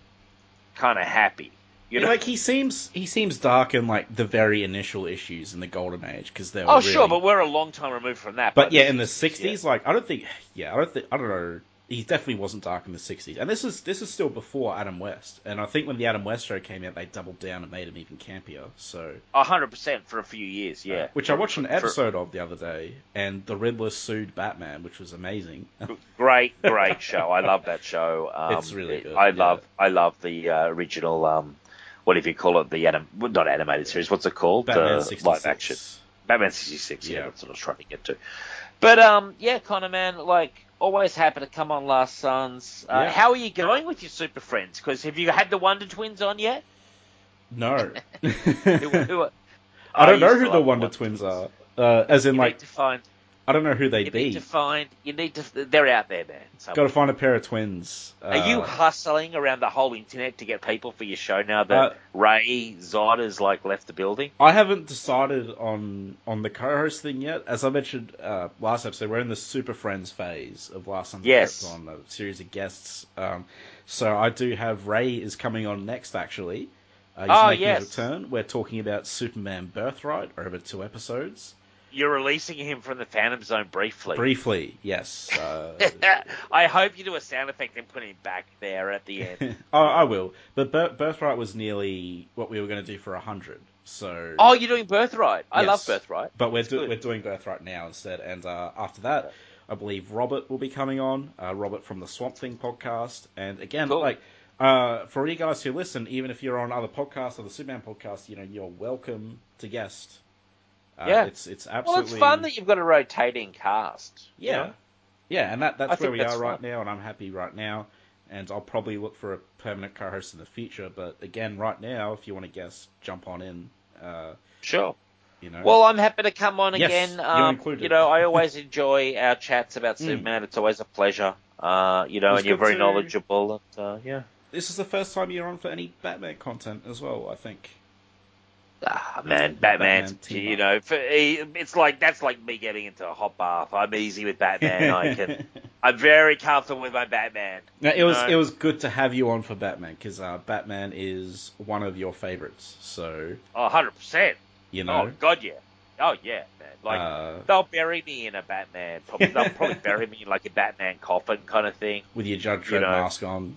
kind of happy, you know. like he seems he seems dark in like the very initial issues in the golden age because they're oh really, sure, but we're a long time removed from that. But yeah, in the is- '60s, like I don't think, yeah, I don't think, I don't know. He definitely wasn't dark in the '60s, and this is this is still before Adam West. And I think when the Adam West show came out, they doubled down and made him even campier. So, A hundred percent for a few years, yeah. which I watched an For- episode of the other day, and the Riddler sued Batman, which was amazing. great, great show. I love that show. Um, It's really good, I yeah. love, I love the uh, original. Um, what if you call it the anim? Not animated series. What's it called? Batman the '66. live action. Batman sixty six. Yeah, Yeah. that's what I was trying to get to. But um, yeah, Connor, man, like always happy to come on Last Sons. Uh, Yeah. How are you going with your super friends? Because have you had the Wonder Twins on yet? No, Who, who are- I don't know who the have Wonder Twins are. Uh, as in, You like, to find. I don't know who they You be. You need to find. You need to. They're out there, man. Got to find a pair of twins. Are you Uh, hustling around the whole internet to get people for your show now that Uh, Ray Zod has like left the building? I haven't decided on on the co-host thing yet. As I mentioned uh, last episode, we're in the Super Friends phase of Last Sons Yes. on a series of guests. Um, so I do have Ray is coming on next. Actually, uh, he's Oh, making yes. a return. We're talking about Superman Birthright over two episodes. You're releasing him from the Phantom Zone briefly. Briefly, yes. Uh, I hope you do a sound effect and put him back there at the end. oh, I will. But Bir- Birthright was nearly what we were going to do for a hundred. So oh, you're doing Birthright. I Yes. love Birthright. But we're do- we're doing Birthright now instead, and uh, after that, I believe Robert will be coming on. Uh, Robert from the Swamp Thing podcast, and again, Cool. like uh, for you guys who listen, even if you're on other podcasts or the Superman podcast, you know you're welcome to guest. Uh, Yeah. it's it's absolutely. Well, it's fun that you've got a rotating cast. you yeah, know? yeah, and that that's think where we that's are right fun. now, and I'm happy right now. And I'll probably look for a permanent co-host in the future. But again, right now, if you want to guess, jump on in. Uh, Sure. you know, Well, I'm happy to come on Yes, again. Um, you know, I always enjoy our chats about Mm. Superman. It's always a pleasure. Uh, you know, and you're very to- knowledgeable. And, uh, yeah. this is the first time you're on for any Batman content as well. I think. Ah, man, Batman. Batman you know, for, he- it's like that's like me getting into a hot bath. I'm easy with Batman. I can. I'm very comfortable with my Batman. No, it was know? it was good to have you on for Batman because uh, Batman is one of your favorites. So Oh, 100 percent. you know, Oh God, yeah. Oh yeah, man. Like uh, they'll bury me in a Batman. Probably, they'll probably bury me in like a Batman coffin kind of thing. with your Judge you know. mask on,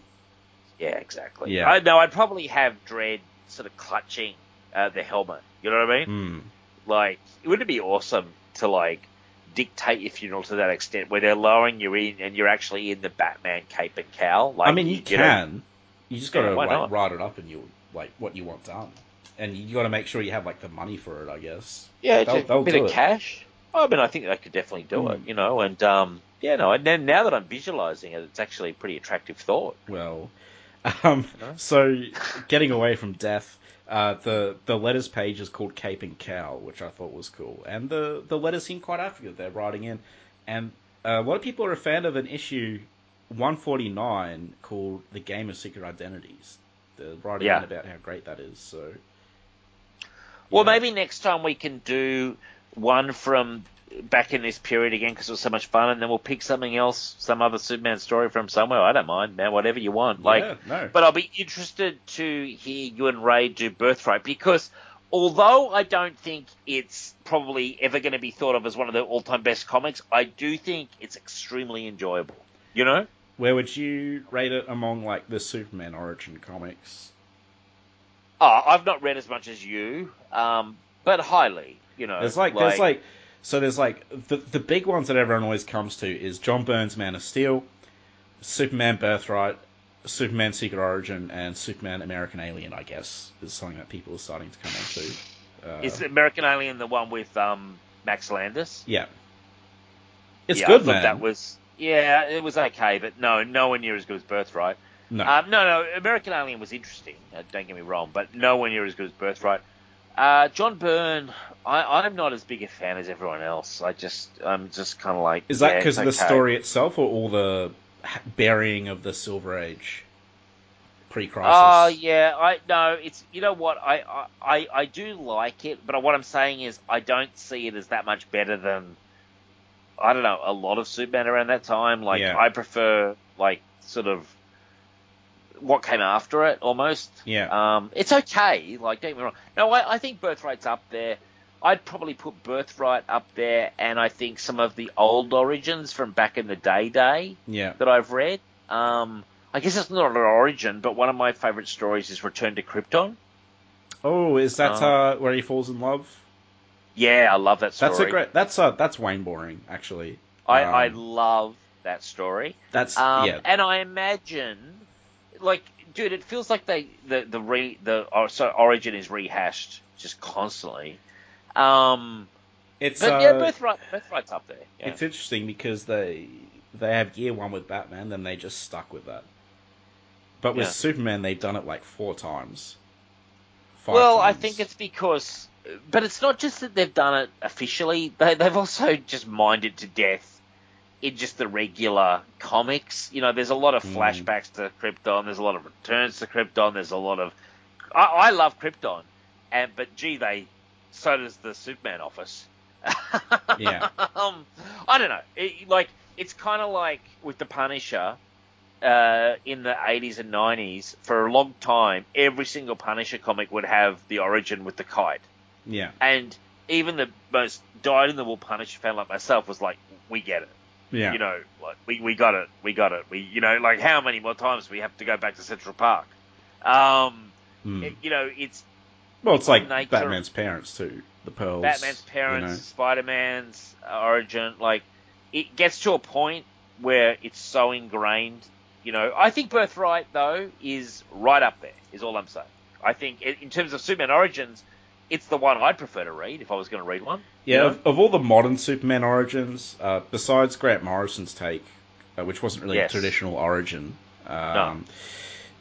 Yeah, exactly. Yeah. I know. I'd probably have Dread sort of clutching uh, the helmet. You know what I mean? mm. Like, wouldn't it be awesome to like dictate your funeral to that extent, where they're lowering you in and you're actually in the Batman cape and cowl? Like, I mean, you, know- can. you just got to Yeah, like write it up and you like what you want done, and you got to make sure you have like the money for it. I guess. yeah, they'll- just they'll a bit of it. cash. I mean, I think they could definitely do Mm. it. You know, and um, yeah, no, and then now that I'm visualizing it, it's actually a pretty attractive thought. Well, um, You know? so getting away from death, uh, the the letters page is called Cape and Cowl, which I thought was cool, and the the letters seem quite accurate. They're writing in, and uh, a lot of people are a fan of an issue 149 called "The Game of Secret Identities." They're writing Yeah. in about how great that is. So, Well, maybe next time we can do one from back in this period again because it was so much fun, and then we'll pick something else, some other Superman story from somewhere. I don't mind, man. Whatever you want. Like, yeah, no, but I'll be interested to hear you and Ray do Birthright because although I don't think it's probably ever going to be thought of as one of the all-time best comics, I do think it's extremely enjoyable. You know? Where would you rate it among like the Superman origin comics? Oh, I've not read as much as you, um, but highly. You know, There's like, there's like so there's like the the big ones that everyone always comes to is John Byrne's Man of Steel, Superman Birthright, Superman Secret Origin, and Superman American Alien. I guess is something that people are starting to come onto. Uh, is American Alien the one with um, Max Landis? yeah, it's yeah, good, I man. That was yeah, it was okay, but no, nowhere near as good as Birthright. no, Um, no, no, American Alien was interesting. Uh, don't get me wrong, but nowhere near as good as Birthright. Uh, John Byrne, I, I'm not as big a fan as everyone else. I just, I'm just kind of like. is that because it's of the okay. story itself, or all the burying of the Silver Age pre-crisis? Oh yeah, I no. It's you know what I, I I I do like it, but what I'm saying is I don't see it as that much better than I don't know a lot of Superman around that time. Like Yeah. I prefer like sort of what came after it almost. yeah, Um, it's okay. Like don't get me wrong. No, I, I think Birthright's up there. I'd probably put Birthright up there, and I think some of the old origins from back in the day day yeah. that I've read. Um, I guess it's not an origin, but one of my favourite stories is Return to Krypton. Oh, is that Uh, uh, where he falls in love? Yeah, I love that story. That's a great. That's uh, that's Wayne Boring actually. I, um, I love that story. That's Um, yeah. And I imagine, like, dude, it feels like they the the re the or, so origin is rehashed just constantly. Um, It's but uh, yeah, Birthright, Birthright's up there. Yeah. it's interesting because they they have year one with Batman, then they just stuck with that. But with Yeah. Superman, they've done it like four times. Five Well, I think it's because, but it's not just that they've done it officially. They, they've also just mined it to death in just the regular comics. You know, there's a lot of Mm. flashbacks to Krypton. There's a lot of returns to Krypton. There's a lot of. I, I love Krypton, and but gee, they so does the Superman office. Yeah. um, I don't know. It, like it's kind of like with the Punisher uh, in the 80s and 90s. For a long time, every single Punisher comic would have the origin with the kite, yeah, and even the most dyed-in-the-wool Punisher fan like myself was like, "We get it." Yeah, You know, like we, we got it, we got it. We, you know, like how many more times do we have to go back to Central Park? Um, Hmm. it- you know, it's well, it's like Batman's parents too. The pearls. Batman's parents, You Spider-Man's origin. Like, it gets to a point where it's so ingrained. You know, I think Birthright though is right up there. Is all I'm saying. I think in terms of Superman origins, it's the one I'd prefer to read if I was going to read one. Yeah, of, of all the modern Superman origins, uh, besides Grant Morrison's take, uh, which wasn't really Yes. a traditional origin, um,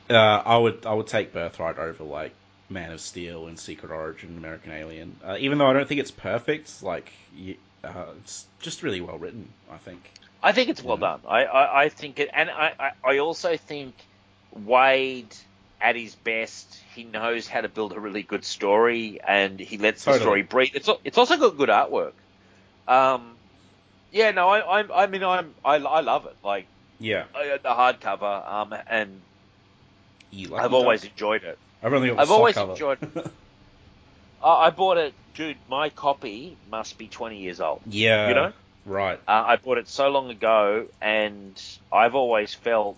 uh, I would I would take Birthright over like Man of Steel and Secret Origin, American Alien. Uh, even though I don't think it's perfect, like you, uh, it's just really well written. I think. I think it's well Yeah. done. I, I, I think it, and I, I, I also think Waid, at his best, he knows how to build a really good story, and he lets Totally. the story breathe. It's it's also got good artwork. Um, yeah, no, I, I, I mean, I'm, I, I love it. Like Yeah, I, the hardcover, um, and I've always enjoyed it. I've only got I've always cover. enjoyed- I, I bought it, dude. My copy must be 20 years old. yeah, You know? right. Uh, I bought it so long ago, and I've always felt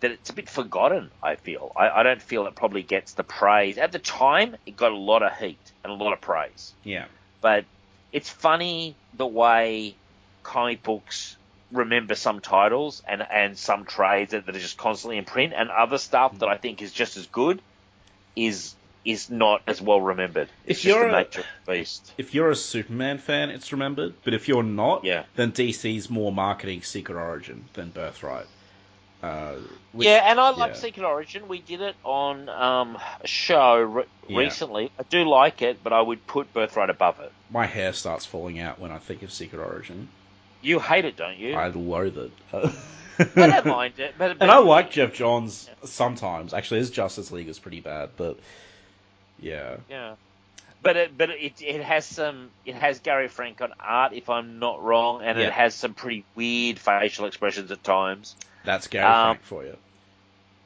that it's a bit forgotten. I feel I, I don't feel it probably gets the praise at the time. It got a lot of heat and a lot of praise, Yeah, but it's funny the way comic books remember some titles and and some trades that, that are just constantly in print, and other stuff that I think is just as good is is not as well remembered. It's If just you're a- of the beast. if you're a Superman fan, it's remembered. But if you're not, Yeah. then DC's more marketing Secret Origin than Birthright. Uh, which- yeah, and I like yeah. Secret Origin. We did it on um, a show re- Yeah. recently. I do like it, but I would put Birthright above it. My hair starts falling out when I think of Secret Origin. You hate it, don't you? I loathe it. I don't mind it, but, but And I like Geoff Johns sometimes. Actually, his Justice League is pretty bad, but yeah, Yeah, but it but it it has some it has Gary Frank on art if I'm not wrong, and Yeah. it has some pretty weird facial expressions at times. That's Gary Um, Frank for you.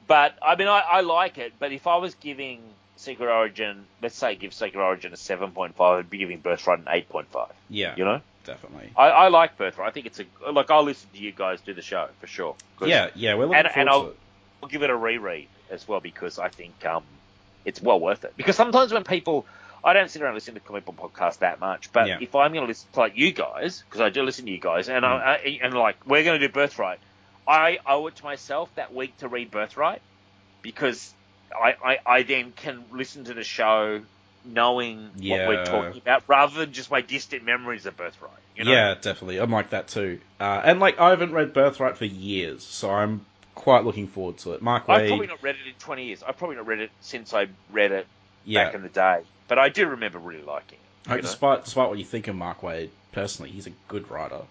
But I mean, I, I like it. But if I was giving Secret Origin, let's say give Secret Origin a 7.5, I'd be giving Birthright an 8.5. Yeah, You know? definitely. I, I like Birthright. I think it's a like I'll listen to you guys do the show for sure. Yeah, yeah, we're looking And- forward and to I'll- it. I'll give it a reread as well because I think um it's well worth it. Because sometimes when people I don't sit around listening to comic book podcasts that much, but Yeah. if I'm going to listen to like you guys, because I do listen to you guys, and Mm. I, I and like we're going to do Birthright, I owe it to myself that week to read Birthright because I, I, I then can listen to the show knowing what we're talking about rather than just my distant memories of Birthright. You know? Yeah, definitely. I'm like that too. Uh, and like, I haven't read Birthright for years, so I'm quite looking forward to it. Mark I've Waid, probably not read it in 20 years. I've probably not read it since I read it yeah. back in the day. But I do remember really liking it. Like, despite despite what you think of Mark Waid, personally, he's a good writer.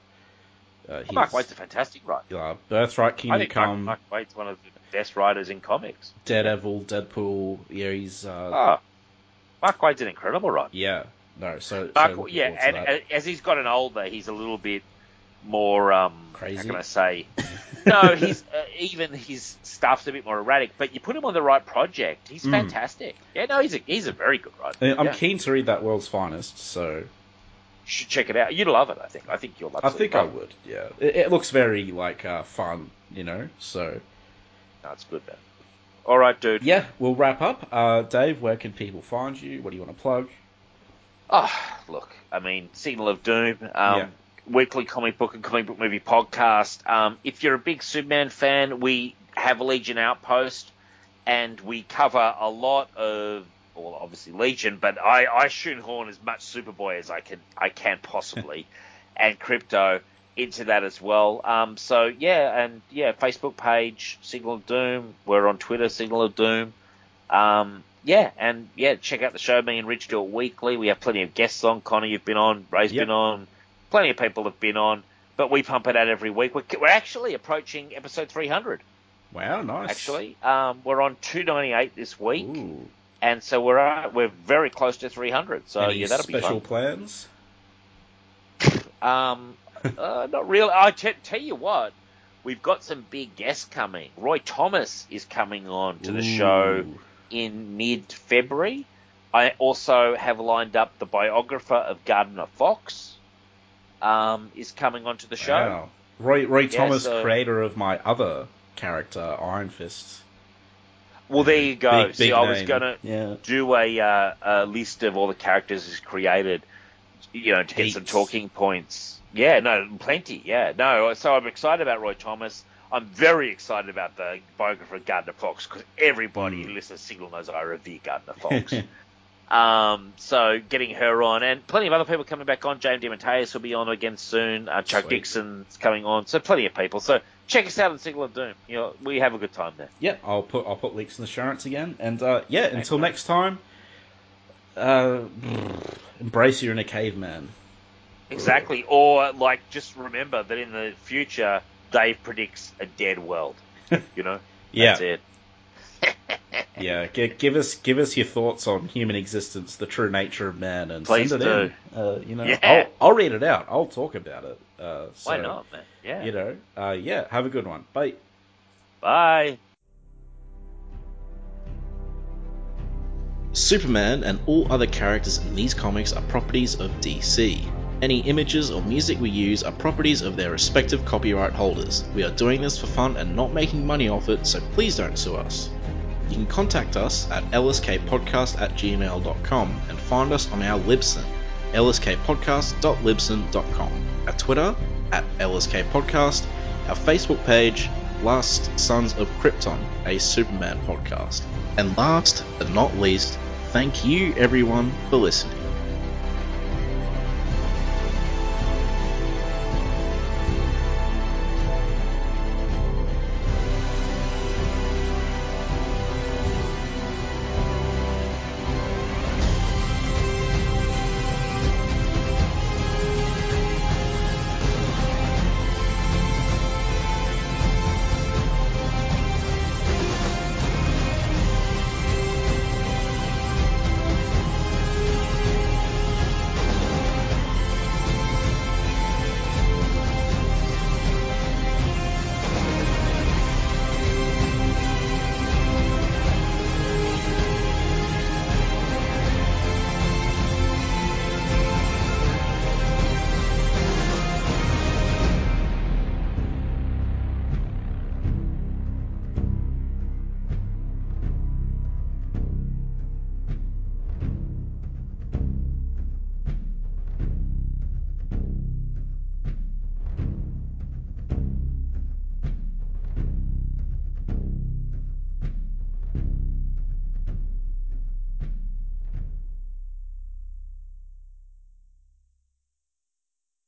Uh, Mark Waid's a fantastic writer. Yeah, Birthright, I Kingdom think Mark, Come, Mark Waid's one of the best writers in comics. Daredevil, Deadpool. Yeah, he's uh, Oh, Mark Waid's an incredible writer. yeah. No, so, Mark, so yeah, and as he's gotten older, he's a little bit more um, Crazy? How can I say? no, he's uh, even his stuff's a bit more erratic. But you put him on the right project, he's Mm. fantastic. Yeah, no, he's a he's a very good writer. I- I'm yeah. keen to read that World's Finest, so should check it out. You'd love it. I think. I think you'll. Love it. I think I would. Yeah, it, it looks very like uh, fun, you know. So No, it's good, man. All right, dude. yeah, we'll wrap up. Uh, Dave, where can people find you? What do you want to plug? Oh, look, I mean, Signal of Doom, um, Yeah. weekly comic book and comic book movie podcast. Um, if you're a big Superman fan, we have Legion Outpost, and we cover a lot of, well, obviously Legion, but I, I shoehorn as much Superboy as I can, I can possibly, and Krypto into that as well. Um, so yeah, and yeah, Facebook page Signal of Doom. We're on Twitter, Signal of Doom. Um, yeah, and yeah, check out the show. Me and Rich do it weekly. We have plenty of guests on. Connor, you've been on. Ray's Yep. been on. Plenty of people have been on. But we pump it out every week. We're, we're actually approaching episode 300. Wow, nice. Actually, um, we're on 298 this week, Ooh. And so we're uh, we're very close to 300. So Any yeah, that'll be special plans? Um, uh, not really. I t- tell you what, we've got some big guests coming. Roy Thomas is coming on to the show in mid February. I also have lined up the biographer of Gardner Fox. Um, is coming onto the show. Wow. Roy, Roy Yeah, Thomas, so- creator of my other character, Iron Fist. Well, there you go. Big, See, big I was gonna Yeah. do a, uh, a list of all the characters he's created, you know, to get some talking points. Yeah, no, plenty. Yeah, no. So I'm excited about Roy Thomas. I'm very excited about the biographer of Gardner Fox because everybody Mm. who listens to Signal knows I revere Gardner Fox. um, so getting her on, and plenty of other people coming back on. James DeMatteis will be on again soon. Uh, Chuck Sweet. Dixon's coming on. So plenty of people. So check us out on Signal of Doom. You know, we have a good time there. yeah, I'll put I'll put links in the show notes again. And uh, yeah, until next time, uh, embrace your a caveman. Exactly. Or like just remember that in the future Dave predicts a dead world. You know? Yeah, That's it. yeah. G- give us give us your thoughts on human existence, the true nature of man, and Please send it in. Uh, you know, Yeah. I'll I'll read it out. I'll talk about it. Uh, so, Why not, man? Yeah. You know, uh, yeah. Have a good one. Bye. Bye. Superman and all other characters in these comics are properties of DC. Any images or music we use are properties of their respective copyright holders. We are doing this for fun and not making money off it, so please don't sue us. You can contact us at lskpodcast at gmail.com and find us on our Libsyn, lskpodcast.libsyn.com, our Twitter at lskpodcast, our Facebook page, Last Sons of Krypton, a Superman podcast. And last but not least, thank you everyone for listening.